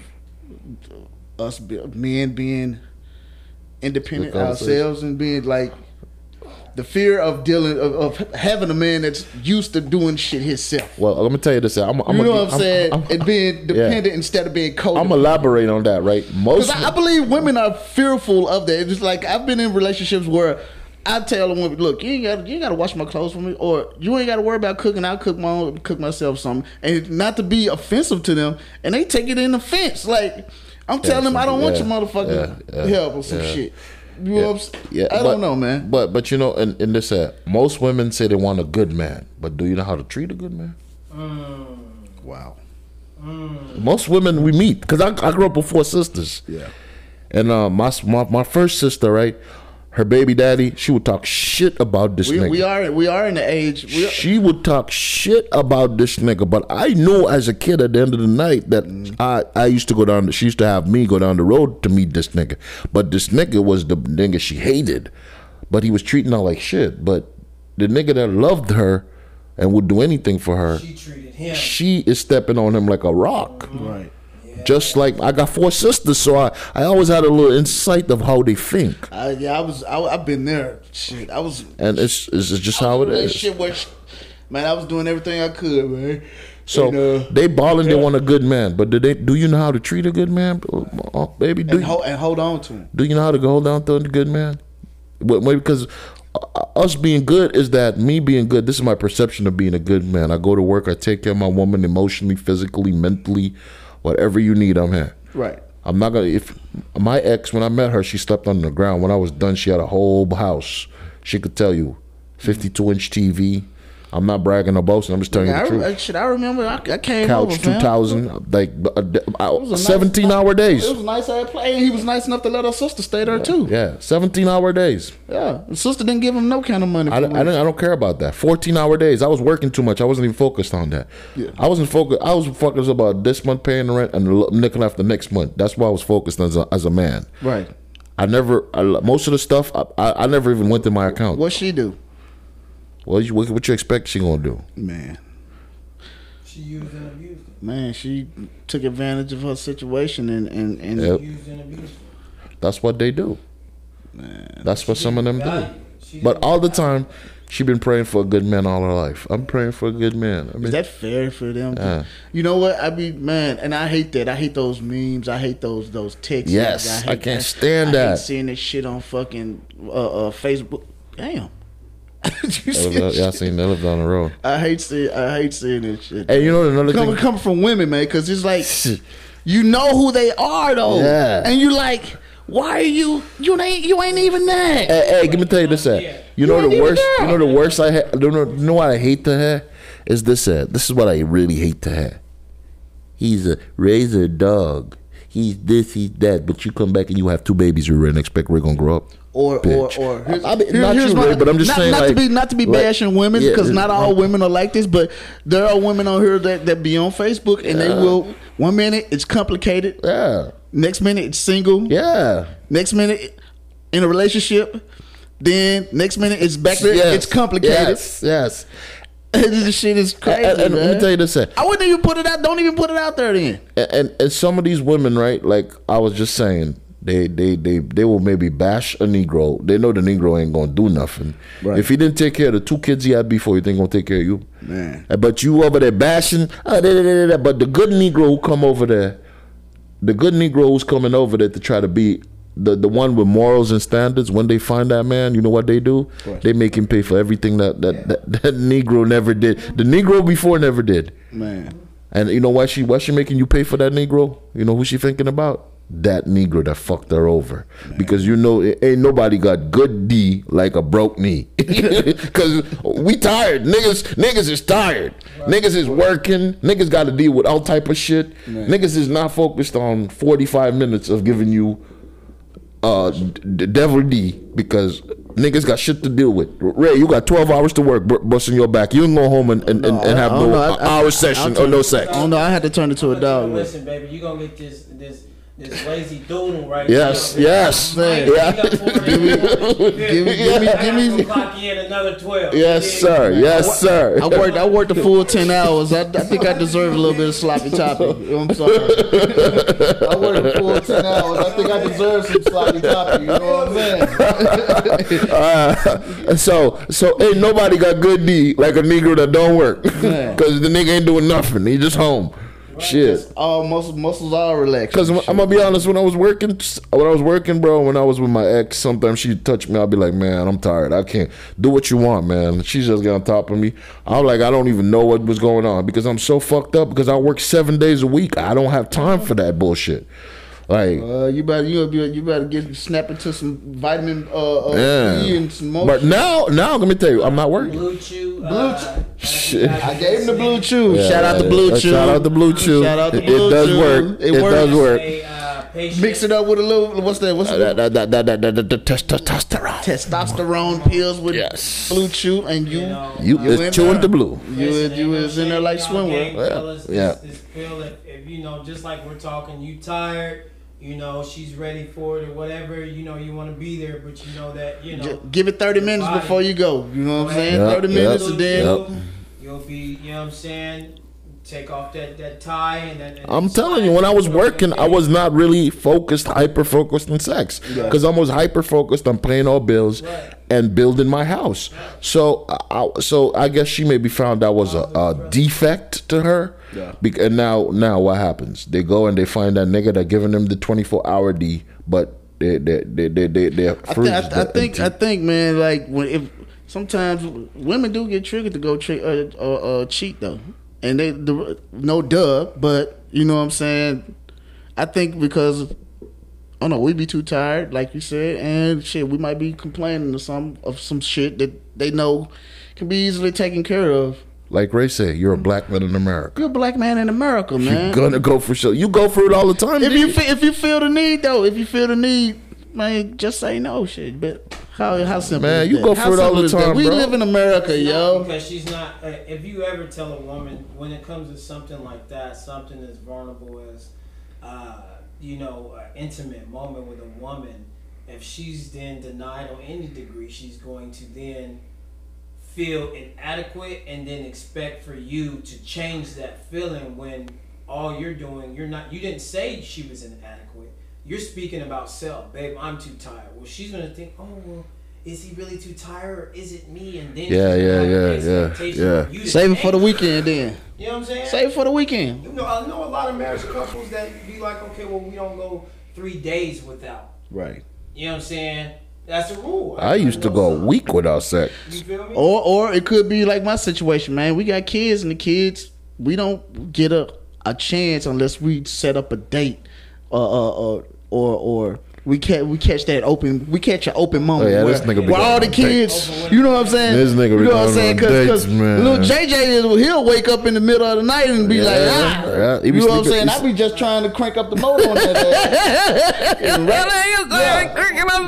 us be, men being independent ourselves and being like the fear of dealing of, of having a man that's used to doing shit himself? Well, let me tell you this. I'm, I'm you know a, what I'm, saying? I'm, and being dependent instead of being codependent. I'm elaborate on that, right? Most Because I, I believe women are fearful of that. It's like I've been in relationships where I tell a woman, "Look, you ain't got you ain't got to wash my clothes for me, or you ain't got to worry about cooking. I'll cook my own, cook myself something." And not to be offensive to them, and they take it in offense. Like I'm telling them, I don't want your motherfucking yeah, yeah, help or some yeah. shit. You know I'm yeah, I but- don't know, man. But but you know, in, in this, uh, most women say they want a good man, but do you know how to treat a good man? Wow. Most women we meet, because I, I grew up with four sisters. Yeah. And uh, my, my my first sister, right, her baby daddy, she would talk shit about this We, nigga. we are we are in the age. We are, she would talk shit about this nigga, but I knew as a kid at the end of the night that I, I used to go down. She used to have me go down the road to meet this nigga, but this nigga was the nigga she hated, but he was treating her like shit. But the nigga that loved her and would do anything for her, She treated him. she is stepping on him like a rock. right. Just like I got four sisters, so I, I always had a little insight of how they think, I, yeah, I was. I, I've been there. Shit, I was. and it's it's just how it is. Shit where, man, I was doing everything I could, man. So And, uh, they balling, they want a good man, but do they? Do you know how to treat a good man, oh, baby? Do and, you, hold, and hold on to him. do you know how to hold down to a good man? But maybe because uh, us being good is that me being good. This is my perception of being a good man. I go to work, I take care of my woman emotionally, physically, mentally, whatever you need, I'm here. Right. I'm not gonna. If my ex, when I met her, she slept on the ground. When I was done, she had a whole house. She could tell you, 52 inch TV. I'm not bragging or boasting. I'm just telling I, you the truth. I, shit, I remember I, I came Couch over, fam. 2000, like uh, uh, was a nice- 17 hour days. It was nice ass play. He was nice enough to let our sister stay there too. Yeah, 17 hour days. Yeah, the sister didn't give him no kind of money. I, I, don't, I don't care about that. 14 hour days. I was working too much. I wasn't even focused on that. Yeah. I wasn't focused. I was focused about this month paying the rent and nickel after next month. That's why I was focused as a, as a man. right. I never, I, most of the stuff, I, I, I never even went to my account. What she do, What you, what, what you expect she gonna do? man? She used and abused him. Man, she took advantage of her situation and and and Yep. Used and abused him. That's what they do. man, That's what some of them do. She But all the time, she been praying for a good man all her life. I'm praying for a good man. I mean, is that fair for them? to- Yeah. You know what? I be man, and I hate that. I hate those memes. I hate those those texts. Yes, hate I can't that. stand I that. Hate seeing this shit on fucking uh, uh, Facebook. Damn. you They see yeah, I shit? seen they live down the road. I hate seeing I hate seeing this shit. And you know another coming thing. coming from women, man, because it's like you know who they are though, Yeah. and you like, why are you you ain't you ain't even that? Hey, hey, give me tell you this. Yeah. you know the worst. there. You know the worst I ha- you know, you know what I hate to have is this. Uh, this is what I really hate to have. He's a razor dog. He's this. He's that. But you come back and you have two babies you and expect we're gonna grow up. Or, or, Bitch. or, here's, I mean, here- not you, my- Ray, but I'm just not, saying, not like- to be not to be like- bashing women Yeah, because not all women are like this, but there are women on here that, that be on Facebook and they will one minute it's complicated, Yeah. next minute it's single, Yeah. next minute in a relationship, then next minute it's back there, Yes. it's complicated. Yes. Yes. this shit is crazy. And, and let me tell you this. I wouldn't even put it out. Don't even put it out there then. and, and and some of these women, right? Like I was just saying, They they they they will maybe bash a Negro. They know the Negro ain't gonna do nothing. Right. If he didn't take care of the two kids he had before, he think gonna take care of you? Man. Uh, But you over there bashing, ah, da, da, da, but the good Negro who come over there, the good Negro who's coming over there to try to be the, the one with morals and standards, when they find that man, you know what they do? They make him pay for everything that that, that that Negro never did. The Negro before never did. Man. And you know why she why she making you pay for that Negro? You know who she thinking about? That Negro that fucked her over. Because you know it ain't nobody got good D like a broke knee. Cause we tired. Niggas niggas is tired. Niggas is working. Niggas gotta deal with all type of shit. Niggas is not focused on 45 minutes of giving you uh d- devil D because niggas got shit to deal with. Ray, you got 12 hours to work bu- busting your back. You can go home and, and, and, and have I no know. I- I- hour I'll session or no sex. I don't know. I had to turn it to a dog. Listen, baby, you gonna get this this this lazy doodle right Yes, now. yes, Man, yeah. you got 40 minutes. Give me- give me- give me- clock in another twelve. Yes, sir. Yes, sir. I worked. I worked the full ten hours. I, I think I deserve a little bit of sloppy toppy. You know what I'm sorry. I worked the full ten hours. I think I deserve some sloppy toppy. You know what I'm saying? Uh, so, so ain't nobody got good D like a Negro that don't work, because the nigga ain't doing nothing. He just home. Shit. All muscles, muscles all relaxed. Because I'm gonna be honest, when I was working, when I was working, bro, when I was with my ex, sometimes she'd touch me. I'd be like, man, I'm tired. I can't do what you want, man. She's just get on top of me. I'm like, I don't even know what was going on because I'm so fucked up because I work seven days a week. I don't have time for that bullshit. Like, Uh, you better you better you better get snap into some vitamin uh, uh yeah. E and some more. But now, now let me tell you, I'm not working. Blue Chew. Blue uh, Shit. I gave him the blue chew. Yeah, Shout out to yeah. blue Uh, chew. Shout out to Blue Chew. Shout out to It- Blue It does Chew. work. It It, works. does work. A, uh, patient. Mix it up with a little. What's that? What's Uh, that? that, that, that, that, that, that, that, testosterone. Testosterone pills with Yes. blue chew, and you You know, You You is chewing there. the blue. you was, Listen, you ain't no was in there like y'all swimwear. gang fellas. Yeah. This, this pill, if, if you know, just like we're talking, you tired, you know, she's ready for it or whatever, you know, you want to be there, but you know that, you know, J- Give it thirty minutes body. before you go. You know what I'm saying? Yep, Thirty yep, minutes and then yep. you'll be, you know what I'm saying, take off that, that tie and that. and I'm telling you, when I was put on that working, I was not really focused, hyper focused on sex, because I was hyper focused on paying all bills Right. And building my house. So, I, so I guess she maybe found that was a, a defect to her. Yeah. And now, now what happens? They go and they find that nigga that giving them the 24 hour D, but they they they they they they're I, thi- I, I think I think man, like when if sometimes women do get triggered to go uh, uh, uh, cheat though, and they the, no duh, but you know what I'm saying. I think because I don't know, we be too tired, like you said, and shit, we might be complaining of some of some shit that they know can be easily taken care of. like Ray said, you're a black man in America. You're a black man in America, man. You're gonna go for sure. You go for it all the time. if D. you fe- if you feel the need though, if you feel the need, man, just say no, shit. But how how simple? Man, is you that? go How for it all the is that? time, We bro. live in America, It's yo. Because she's not. Uh, if you ever tell a woman when it comes to something like that, something as vulnerable as, uh, you know, intimate moment with a woman, if she's then denied on any degree, she's going to then feel inadequate and then expect for you to change that feeling when all you're doing you're not you didn't say she was inadequate. You're speaking about self. Babe i'm too tired. Well she's gonna think oh well is he really too tired or is it me and then Yeah, yeah, yeah, yeah, yeah. of you Save it for the weekend, then. you know what i'm saying Save it for the weekend. you know i know a lot of marriage couples that be like okay well we don't go three days without Right. you know what i'm saying that's a rule I used to know go a something. week without sex. you feel me Or or it could be like my situation, man. We got kids, and the kids we don't get a a chance unless we set up a date, uh, uh, uh or or. We catch we catch that open we catch an open moment Oh, yeah, where, this nigga where all the on kids you know what I'm saying This nigga you know what I'm saying because little JJ is he'll wake up in the middle of the night and be like ah yeah. He you be know what I'm saying I be just trying to crank up the motor on that ass. And right-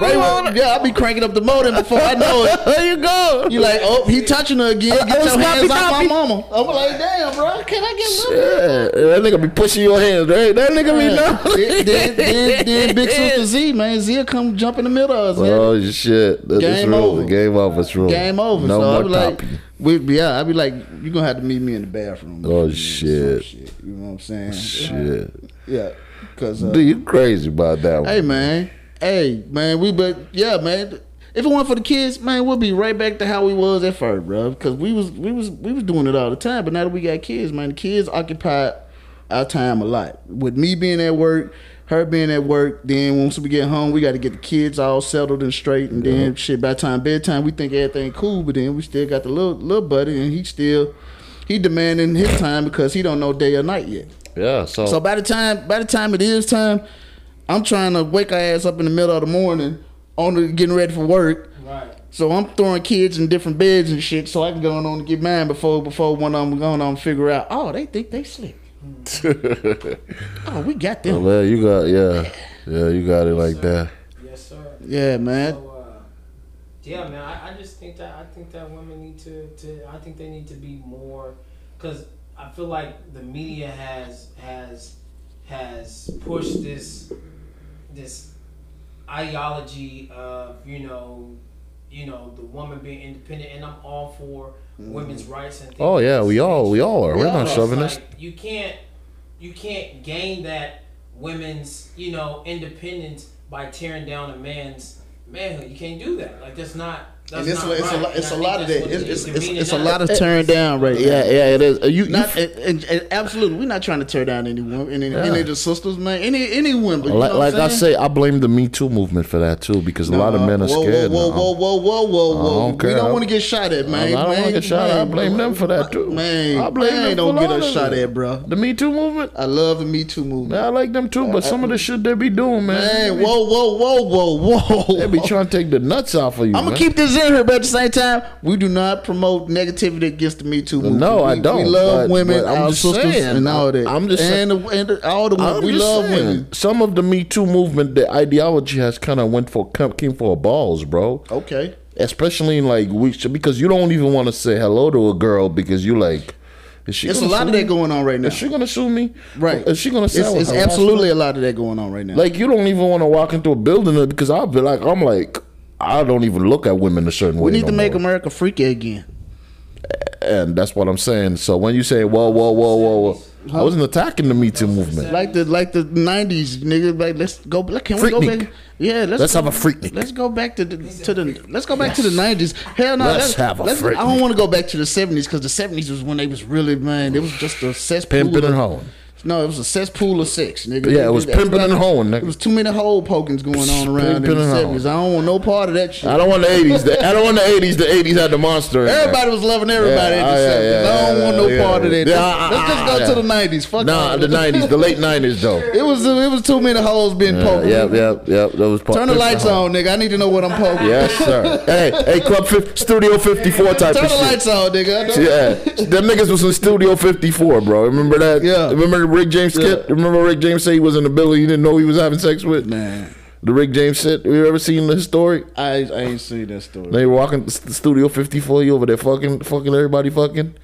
Right, yeah, I be cranking up the motor before I know it. There you go. You like, oh, he touching her again. Get your hands off my mama. I'm like, damn, bro, can I get a little? That nigga be pushing your hands, right? That nigga be then, no. then, then, then Big Sister Z, man, Z come jump in the middle of us, man. Oh shit! That's Game over. Game over. It's rule. Game over. No so more be like, we, yeah, I'd be like, you gonna have to meet me in the bathroom. Oh, shit. shit. You know what I'm saying? Shit. Yeah. Cause uh, Dude, you crazy about that one. hey man, hey man, we but yeah man. If it weren't for the kids, man, we'll be right back to how we was at first, bro. Because we was we was we was doing it all the time. But now that we got kids, man, the kids occupy our time a lot. With me being at work, her being at work, then once we get home, we got to get the kids all settled and straight, and then shit. By the time bedtime, we think everything cool, but then we still got the little little buddy, and he still he demanding his time because he don't know day or night yet. Yeah, so, So by the time by the time it is time, I'm trying to wake our ass up in the middle of the morning, on the getting ready for work. Right. So I'm throwing kids in different beds and shit, so I can go on and get mine before before one of them going on and figure out. Oh, they think they slick. Oh, we got them. well, you got yeah, yeah, you got it like that. Yes, sir. Yeah, man. So, uh, yeah, man, I, I just think that I think that women need to, to I think they need to be more because I feel like the media has has has pushed this this ideology of you know you know the woman being independent, and I'm all for women's rights and things Oh yeah, we this all we all are. We're not It's chauvinists. like, you can't you can't gain that women's you know independence by tearing down a man's manhood. You can't do that. Like that's not. That's And it's, a, it's, a, right. lot- it's a lot of think that. It's, what it's, the it's, it's a lot of does. turn down right Yeah, yeah, it is. Uh, You, you Not and, and, and absolutely, we're not trying to tear down any women, any, any of the sisters, man, any any women. You like, know like I say, I blame the Me Too movement for that too, because a lot of men are whoa, scared. Whoa, now. whoa, whoa, whoa, whoa, whoa, I whoa! don't We don't want to get shot at, man. I don't wanna get shot at. I man. blame them for that, too. Man, I blame man, them for don't get lot us shot at, bro. The Me Too movement. I love the Me Too movement. I like them too, but some of the shit they be doing, man. Man, whoa, whoa, whoa, whoa, whoa! They be trying to take the nuts off of you. I'm gonna keep this in here, but at the same time, we do not promote negativity against the Me Too movement. No, I We- don't, We love but- women, but I'm our just sisters, saying. and all that. I'm just and, the, and the, all the women. We love saying, women. Some of the Me Too movement, the ideology has kind of went for came for balls, bro. Okay. Especially in like weeks because you don't even want to say hello to a girl because you like. Is she It's a lot of that me? going on right now. Is she gonna sue me? Right. Is she gonna say It's, it's absolutely a lot of that going on right now. Like you don't even want to walk into a building because I'll be like, I'm like, I don't even look at women a certain way. we need no to make more. America freaky again. and that's what I'm saying. So when you say whoa, whoa, whoa, whoa, whoa, I wasn't attacking the Me Too movement. Like the like the nineties, nigga. Like let's go. Like, can we go back? Yeah, let's Let's go- have a freaknik. Let's go back to the to the. Let's go back to the nineties. Hell no. Let's have a freaknik. I don't want to go back to the seventies because the seventies was when they was really man. It was just a cesspool. Pimping and hoeing. No, it was a cesspool of sex, nigga. Yeah, it was pimping and hoeing, nigga. It was too many hole pokings going on around in the seventies. I don't want no part of that shit. I don't want the '80s. I don't want the '80s. The '80s had the monster. Everybody was loving everybody Yeah, in the oh, yeah, yeah, I don't want no part of that. Let's, let's just go to the 90s. Fuck Nah, the '90s, the late '90s though. It was it was too many holes being poked. Yep, yep, yep. That was part. Turn the lights on, nigga. I need to know what I'm poking. Yes, sir. hey, hey, Club 50, Studio 54 type Turn the shit. lights on, nigga. Yeah, them niggas was in Studio 54, bro. Remember that? Yeah. Remember the Rick James skit? Yeah. Remember Rick James say he was in the building he didn't know he was having sex with? Man, The Rick James shit. You ever seen the story? I I ain't seen that story. They were walking the Studio 54, you over there fucking, fucking everybody fucking.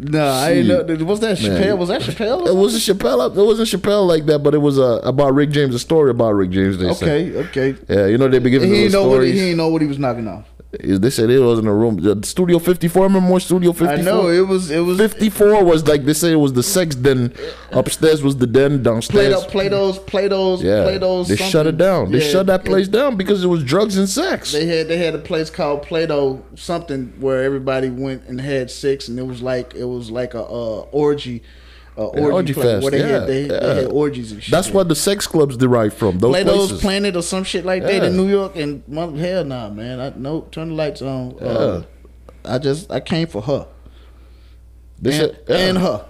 No, I ain't know. Was that Man. Chappelle? Was that Chappelle? It wasn't Chappelle. It wasn't Chappelle like that, but it was uh, about Rick James. A story about Rick James. They said. Okay, okay. Yeah, you know they be giving He know what he, stories. he ain't know what he was knocking off. Is they said it was in a room. Studio 54. Remember more Studio 54? I know it was it was 54 was like they say it was the sex den. Upstairs was the den. Downstairs. Plato, Plato's, Plato's, yeah, Plato's. they shut it down. They Yeah, shut that it- place down because it was drugs and sex. They had they had a place called Plato something where everybody went and had sex and it was like it was like a uh, orgy, uh, orgy, orgy fest, where they yeah, had they, yeah. they had orgies and shit. That's what the sex clubs derive from. Those Plato's places. Planet or some shit like that in New York and mother hell nah man I no turn the lights on. Uh, I just I came for her They and, yeah. and her.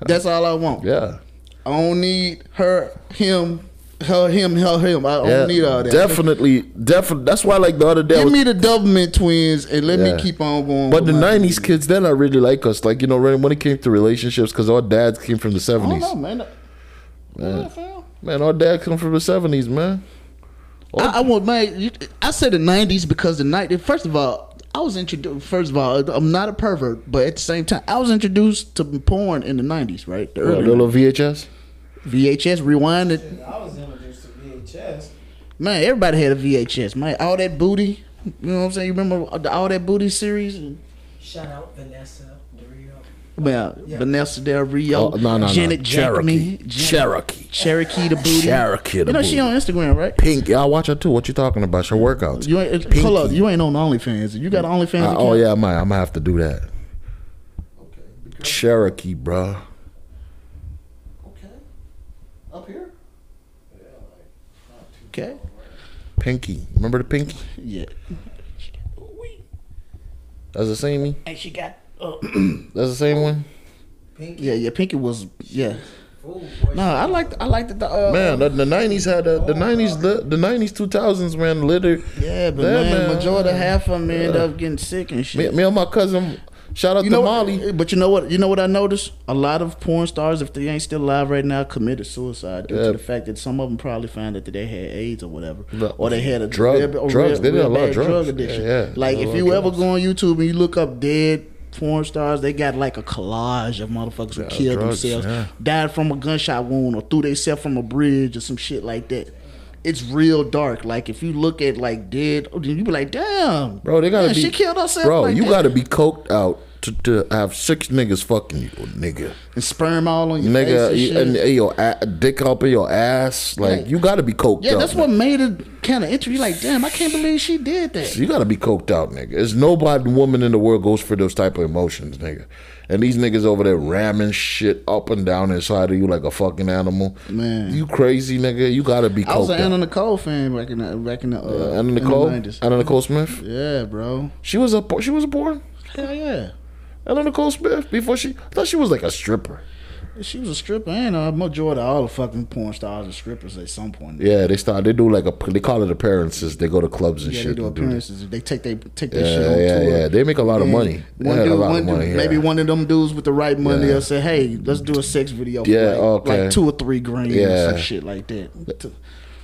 That's all I want. Yeah. I don't need her, him, her, him, her, him. I don't Yeah, need all that. definitely, definitely. That's why, like the other day, I Give was- me the Doublemint twins and let Yeah. me keep on going. but the my- '90s kids, they're not really like us. Like you know, when when it came to relationships, because our dads came from the I don't '70s. know, man. Yeah, fam. Man, our dad come from the '70s, man. I, I want man. you- I said the '90s because the night. First of all, I was introduced. First of all, I'm not a pervert, but at the same time, I was introduced to porn in the '90s, right? The What, early little VHS. VHS rewind it. I was introduced to VHS. Man, everybody had a VHS. Man, all that booty. You know what I'm saying? You remember all that booty series? And Shout out Vanessa Del Rio. Well, Yeah. Vanessa Del Rio, Oh, no, no, no. Janet Cherokee. Jackman, Cherokee. Cherokee the booty. Cherokee the You know she on Instagram, right? Pink. Yeah, I watch her too. What you talking about? Her workouts. You ain't Pinky. hold up. You ain't on OnlyFans. You got an OnlyFans? Uh, oh yeah, I might. I'm gonna have to do that. Okay. Cherokee, bruh. okay. Up here? Yeah, like, not too Okay. Pinky. Remember the pinky? Yeah. That's the same me. And she got. Uh, That's the same one. Pinky. yeah, yeah. Pinky was. Yeah. Fool, boy. No, I like. I liked the. Uh, Man, the, the '90s had a, the '90s, the, the '90s, 2000s, man. Litter. Yeah, but Yeah, man, man. majority half of them ended Yeah. up getting sick and Me, shit. me and my cousin. Shout out you to know, Molly. Eh, but you know what? You know what I noticed? A lot of porn stars, if they ain't still alive right now, committed suicide due Yeah. to the fact that some of them probably found that they had AIDS or whatever, No. or they had a Drug- real- drugs. They did a lot of drugs. drug addiction. Yeah, yeah. Like They did a if you ever drugs. go on YouTube and you look up dead porn stars, they got like a collage of motherfuckers who Yeah, killed drugs, themselves, died from a gunshot wound, or threw themselves from a bridge or some shit like that. It's real dark. Like if you look at like dead, oh, you be like, damn, Bro, they gotta man, be. She killed herself. Bro, like you that. gotta be coked out to, to have six niggas fucking you, nigga. and sperm all on your Nigga, face and, and, and your a, dick up in your ass. Like, Yeah. you gotta be coked yeah, out. that's what made it kind of interesting. Like, damn, I can't believe she did that. You gotta be coked out, nigga. There's nobody woman in the world goes for those type of emotions, nigga. And these niggas over there ramming shit up and down inside of you like a fucking animal. Man. you crazy nigga. You gotta be I was an Anna. Nicole fan back in the back in the uh, Uh, Anna Nicole, 90s. Anna Nicole Smith. Yeah, bro. She was a she was a porn. Hell yeah. Anna Nicole Smith before she. I thought she was like a stripper. She was a stripper. And a majority of all the fucking porn stars are strippers at some point. Yeah, they start. They do like a. They call it appearances. They go to clubs and Yeah, shit. they do and do appearances. They take they take their Yeah, shit on yeah, tour. yeah. They make a lot of money. One dude, lot one of dude, yeah. maybe one of them dudes with the right money Yeah. will say, "Hey, let's do a sex video Yeah, like, okay. like two or three grand or some shit like that."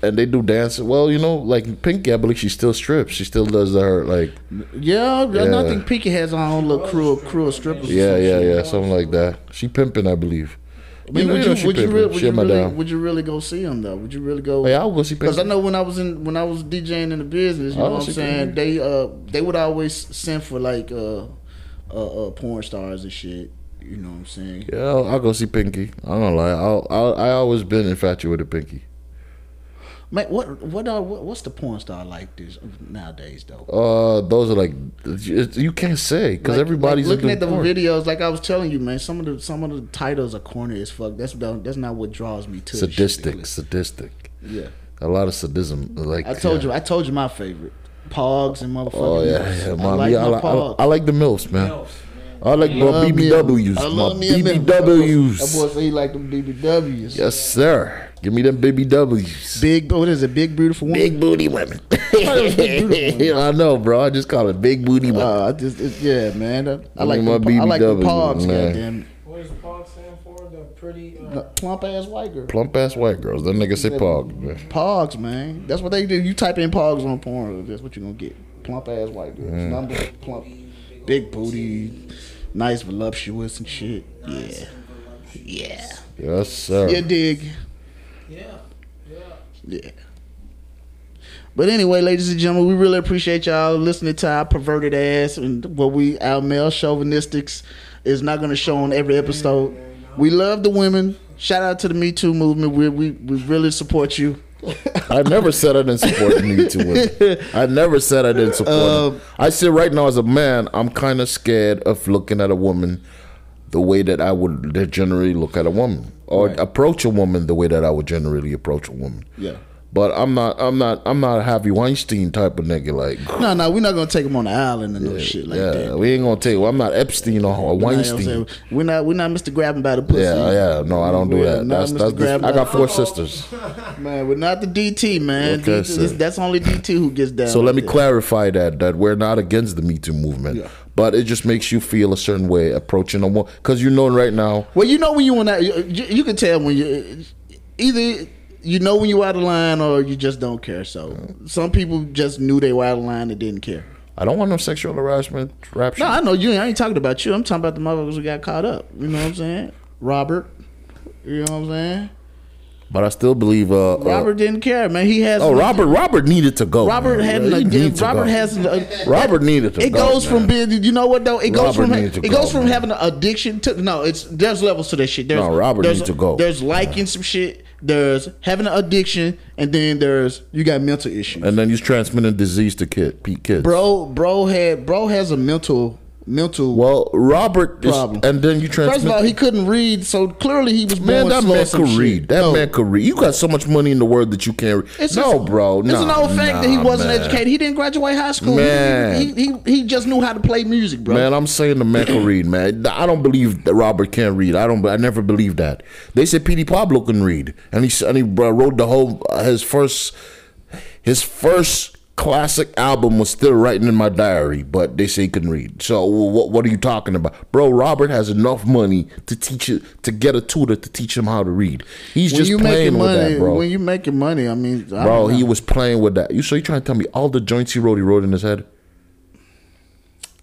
And they do dancing. Well, you know, like Pinky, I believe she still strips. She still does her like. Yeah, and I think Pinky has her own little crew of crew of strippers. or Yeah, yeah, yeah, something like that. She pimping, I believe. I mean, would know you, would you, really, would, you really, would you really go see him though? Would you really go? Yeah, I'll go see Because I know when I was in when I was DJing in the business, you know what I'm saying. Pinky. They uh they would always send for like uh uh, uh porn stars and shit. You know what I'm saying? Yeah, I'll, I'll go see Pinky. I don't lie. I'll, I'll, I always been infatuated with Pinky. Man, what what are what, what's the porn star like this nowadays though? Uh, those are like you can't say because Like- everybody's like looking at the porn. videos. Like I was telling you, man, some of the some of the titles are corny as fuck. That's not- that's not what draws me to the sadistic, really. sadistic. Yeah, A lot of sadism. Like I told yeah. you, I told you my favorite. Pogs and motherfuckers. Oh yeah, milfs. yeah, I like yeah, I, like, I, Pogs. I like the milfs, man. Milfs. I like my Love me a- BBWs, I my love me. BBWs. That boy say he like them BBWs. Yes, sir. Give me them BBWs. Big, what is it? Big beautiful woman. Big booty women. beautiful I know, bro. I just call it big booty women. Uh, I just, it's, yeah, man. I, I I like mean, the, my I like the BBW, Pogs, man. goddamn. What does the POG stand for? The pretty. Uh, Plump ass white girl. Plump ass white girls. That nigga say pog. man. Pogs, man. That's what they do. You type in Pogs on porn, that's what you're gonna get. Plump ass white girls. Mm. Number plump, big booty, nice voluptuous and shit. Yeah, yeah. Yes, sir. You dig? Yeah. Yeah. Yeah. But anyway, ladies and gentlemen, we really appreciate y'all listening to our perverted ass and what we our male chauvinistics is not going to show on every episode. We love the women. Shout out to the Me Too movement. We we, we really support you. I never said I didn't support the Me Too women. I never said I didn't support Um, them. I say right now as a man, I'm kind of scared of looking at a woman the way that I would generally look at a woman, or Right. approach a woman the way that I would generally approach a woman. Yeah. But I'm not. I'm not. I'm not a Harvey Weinstein type of nigga. Like, No, no, we're not gonna take him on the island and no shit like yeah, that. we ain't gonna take. I'm not Epstein or, or You know what I'm Weinstein. saying? We're not we're not Mr. Grabbing by the pussy. Yeah, yeah. No, I don't do We're that. not That's that's. I got four sisters. Man, we're not the DT, man. Okay, DT, that's only DT who gets down. So let me that. clarify that that we're not against the Me Too movement, Yeah. but it just makes you feel a certain way approaching a woman because you know right now. Well, you know when you want to, you, you can tell when you either you know when you out of line or you just don't care. So some people just knew they were out of line and didn't care. I don't want no sexual harassment rap. No, I know you. I ain't talking about you. I'm talking about the motherfuckers who got caught up. You know what I'm saying? Robert. You know what I'm saying? But I still believe. Uh, uh, Robert didn't care, man. He has. oh, Robert. Robert needed to go. Robert man. had He an needed to Robert go. has an, Robert needed to go. It go, goes from being you know what though it goes Robert from needed to it go, goes from man. having an addiction to no it's there's levels to that shit. There's, No, Robert there's, needs to go. There's liking some shit. There's having an addiction, and then there's you got mental issues. And then he's transmitting disease to kid, Pete kids. bro, bro had bro has a mental mental. Well, Robert is, Problem. and then you transmit. First of all, he couldn't read, so clearly he was Man, that man could shit. read. That No. man could read. You got so much money in the world that you can't read. It's no, just- bro. It's nah, an old fact that he wasn't man. educated. He didn't graduate high school. He- Man. He, he, he just knew how to play music, bro. Man, I'm saying the man can read, man. I don't believe that Robert can't read. I don't. I never believed that. They said P.D. Pablo can read, and he and he wrote the whole uh, his first his first classic album was still writing in my diary, but they say he couldn't read. So what what are you talking about, bro? Robert has enough money to teach it to get a tutor to teach him how to read. He's when just you playing with money, that, bro. when you making money, I mean, I Bro, he was playing with that. You so you trying to tell me all the joints he wrote, he wrote in his head?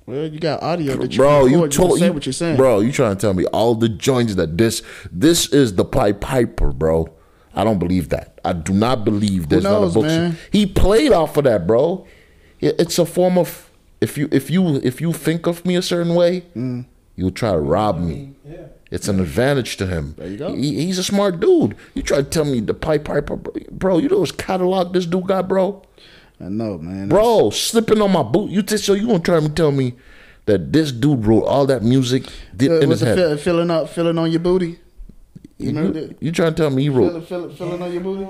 Well, you got audio that you bro, you told you, what you're saying, bro. You trying to tell me all the joints that this this is the Pied Piper, bro? I don't believe that. I do not believe there's knows, not a book. man? He played off of that, bro. It's a form of if you if you if you think of me a certain way, Mm. you'll try to rob me. Yeah. It's an advantage to him. There you go. He, he's a smart dude. You try to tell me the Pied Piper, bro, bro you know his catalog this dude got, bro? I know, man. Bro, slipping on my boot. You t- so you gonna try to tell me that this dude wrote all that music did Uh, in what's his head? feel, feeling up, feeling on your booty? You mm-hmm. You, that? you trying to tell me he wrote? Feeling, feeling, on your booty.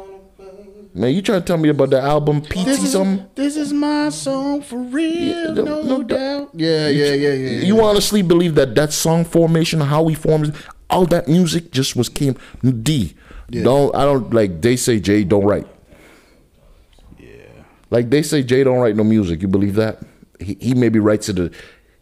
Man, you trying to tell me about the album PT This is something? this is my song for real, Yeah, no, no- no doubt. Yeah, yeah, yeah, yeah. You honestly believe that that song formation, how he forms, all that music just was came D. Don't I don't like they say Jay don't write. Yeah. Like they say Jay don't write no music. You believe that? He, he maybe writes it. A,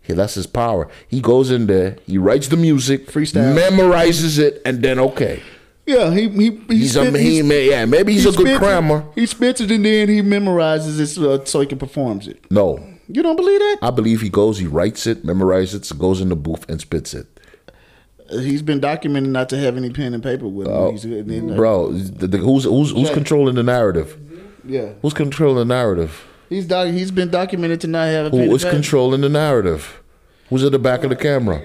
yeah, that's his power. He goes in there, he writes the music, Freestyle. memorizes it, and then okay. Yeah, he he he He's a spit- he, may- yeah, maybe he's he a good spits it- crammer. He spits it and then he memorizes it so, so he can performs it. No, You don't believe that? I believe he goes, he writes it, memorizes it, goes in the booth and spits it. He's been documented not to have any pen and paper with him. He's, and then, uh, Bro, the, the, who's who's who's Yeah. controlling the narrative? yeah, Who's controlling the narrative? He's doc, he's been documented to not have Who is paper. controlling the narrative? Who's at the back of the camera?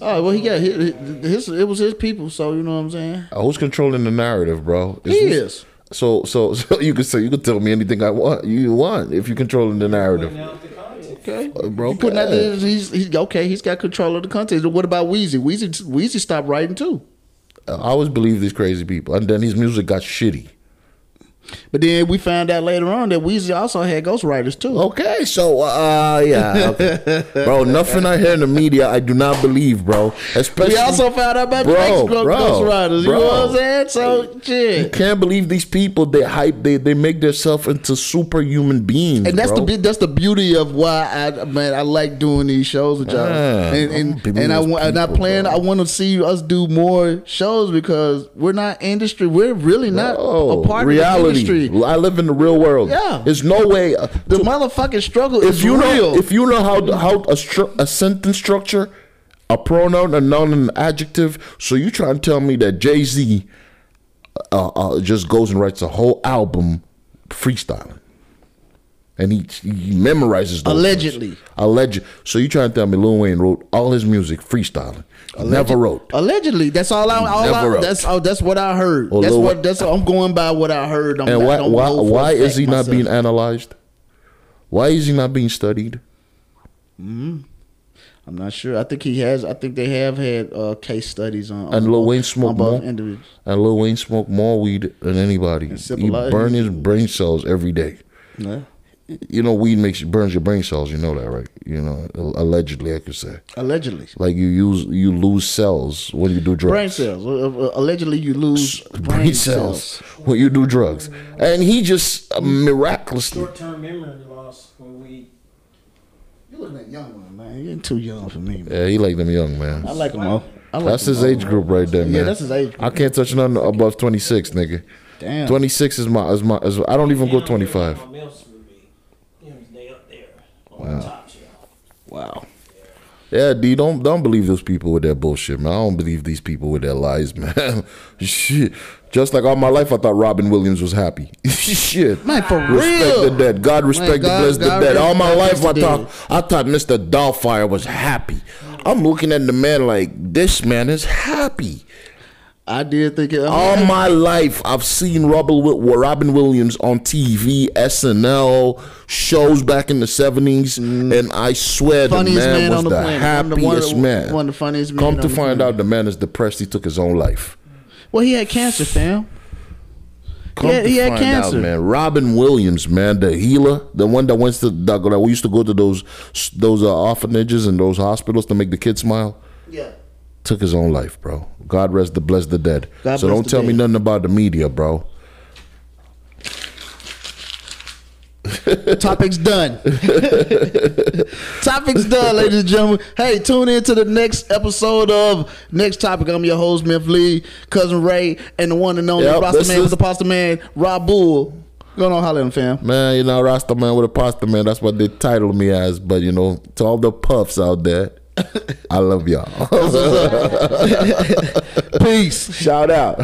Oh well, he got his, his. It was his people, so you know what I'm saying. Uh, who's controlling the narrative, bro? He who's- is. So, so, so you can say you can tell me anything I want. You want if you're controlling the narrative, out the. Okay, Uh, bro, putting out yeah. there, he's, he's okay. He's got control of the content. What about Weezy? Weezy, Weezy stopped writing too. I always believe these crazy people, and then his music got shitty. But then we found out later on that Weezy also had ghostwriters too. Okay, so uh, yeah, okay. bro. Nothing I hear in the media, I do not believe, bro. Especially we also found out about Bro, Drake's ghost- bro, ghostwriters. You bro. know what I'm saying? So shit, You can't believe these people. They hype. They they make themselves into superhuman beings. And that's bro. the that's the beauty of why I man I like doing these shows with y'all. Yeah, and and, people and I and I plan bro. I want to see us do more shows because we're not industry. We're really not a part reality. of the industry. I live in the real world. Yeah. there's no way. uh, The motherfucking struggle if is you real. know, if you know how how a a sentence structure, a pronoun, a noun, and an adjective. So you trying to tell me that Jay Z uh, uh, just goes and writes a whole album freestyling, and he he memorizes those Allegedly. words. Alleged. So you trying to tell me Lil Wayne wrote all his music freestyling? Never wrote. Allegedly, that's all I. All Never I wrote. that's oh, that's what I heard. Well, that's Lil- what that's. I'm going by what I heard. I'm And why why know for a why is he not myself. being analyzed? Why is he not being studied? Hmm. I'm not sure. I think he has. I think they have had uh, case studies on. And on, Lil Wayne smoked more. individuals. And Lil Wayne smoked more weed than anybody. He burned his brain cells every day. Yeah. You know, weed makes you burns your brain cells. You know that, right? You know, allegedly, I could say. Allegedly, Like you use you lose cells when you do drugs. brain cells. Uh, uh, Allegedly, you lose Brain, cells, when you do drugs, and he just uh, miraculously. Short term memory loss when we You looking at young one, man. You're too young for me. Man. Yeah, he like them young man. I like him all. Like That's his age group right there, man. Yeah, that's his age I can't touch nothing above twenty six, nigga. Damn. Twenty six is my is my. Is, I don't even go twenty five. My milfs would be. Him, they up there on the top shelf. Wow. Yeah, D, don't don't believe those people with their bullshit, man. I don't believe these people with their lies, man. Shit. Just like all my life, I thought Robin Williams was happy. Shit, Man, for respect real. the dead. God respect God- the blessed, God the dead. All my life, I thought I thought Mr. Doubtfire was happy. I'm looking at the man like this man is happy. I did think it. All my life, I've seen Robin, Robin Williams on TV, SNL shows back in the seventies, and I swear the Mm. Funniest man, man was on the the. Happiest one the- man. one of the funniest Come to find planet. out, the man is depressed. He took his own life. well, he had cancer, fam. Come Yeah, to he had find cancer. out, man. Robin Williams, man, the healer, the one that went to that we used to go to those those uh, orphanages and those hospitals to make the kids smile. Yeah. Took his own life, bro. God rest the bless the dead. God so don't tell me nothing about the media, bro. Topic's done. Topic's done, ladies and gentlemen. Hey, tune in to the next episode of Next Topic. I'm your host, Mr. Lee, cousin Ray, and the one and only Yep, Rasta Man is- with the pasta man, Rob Bull. Go on, holler at fam. Man, you know, Rasta man with a pasta man. That's what they title me as. But you know, to all the puffs out there, I love y'all. Peace. Shout out.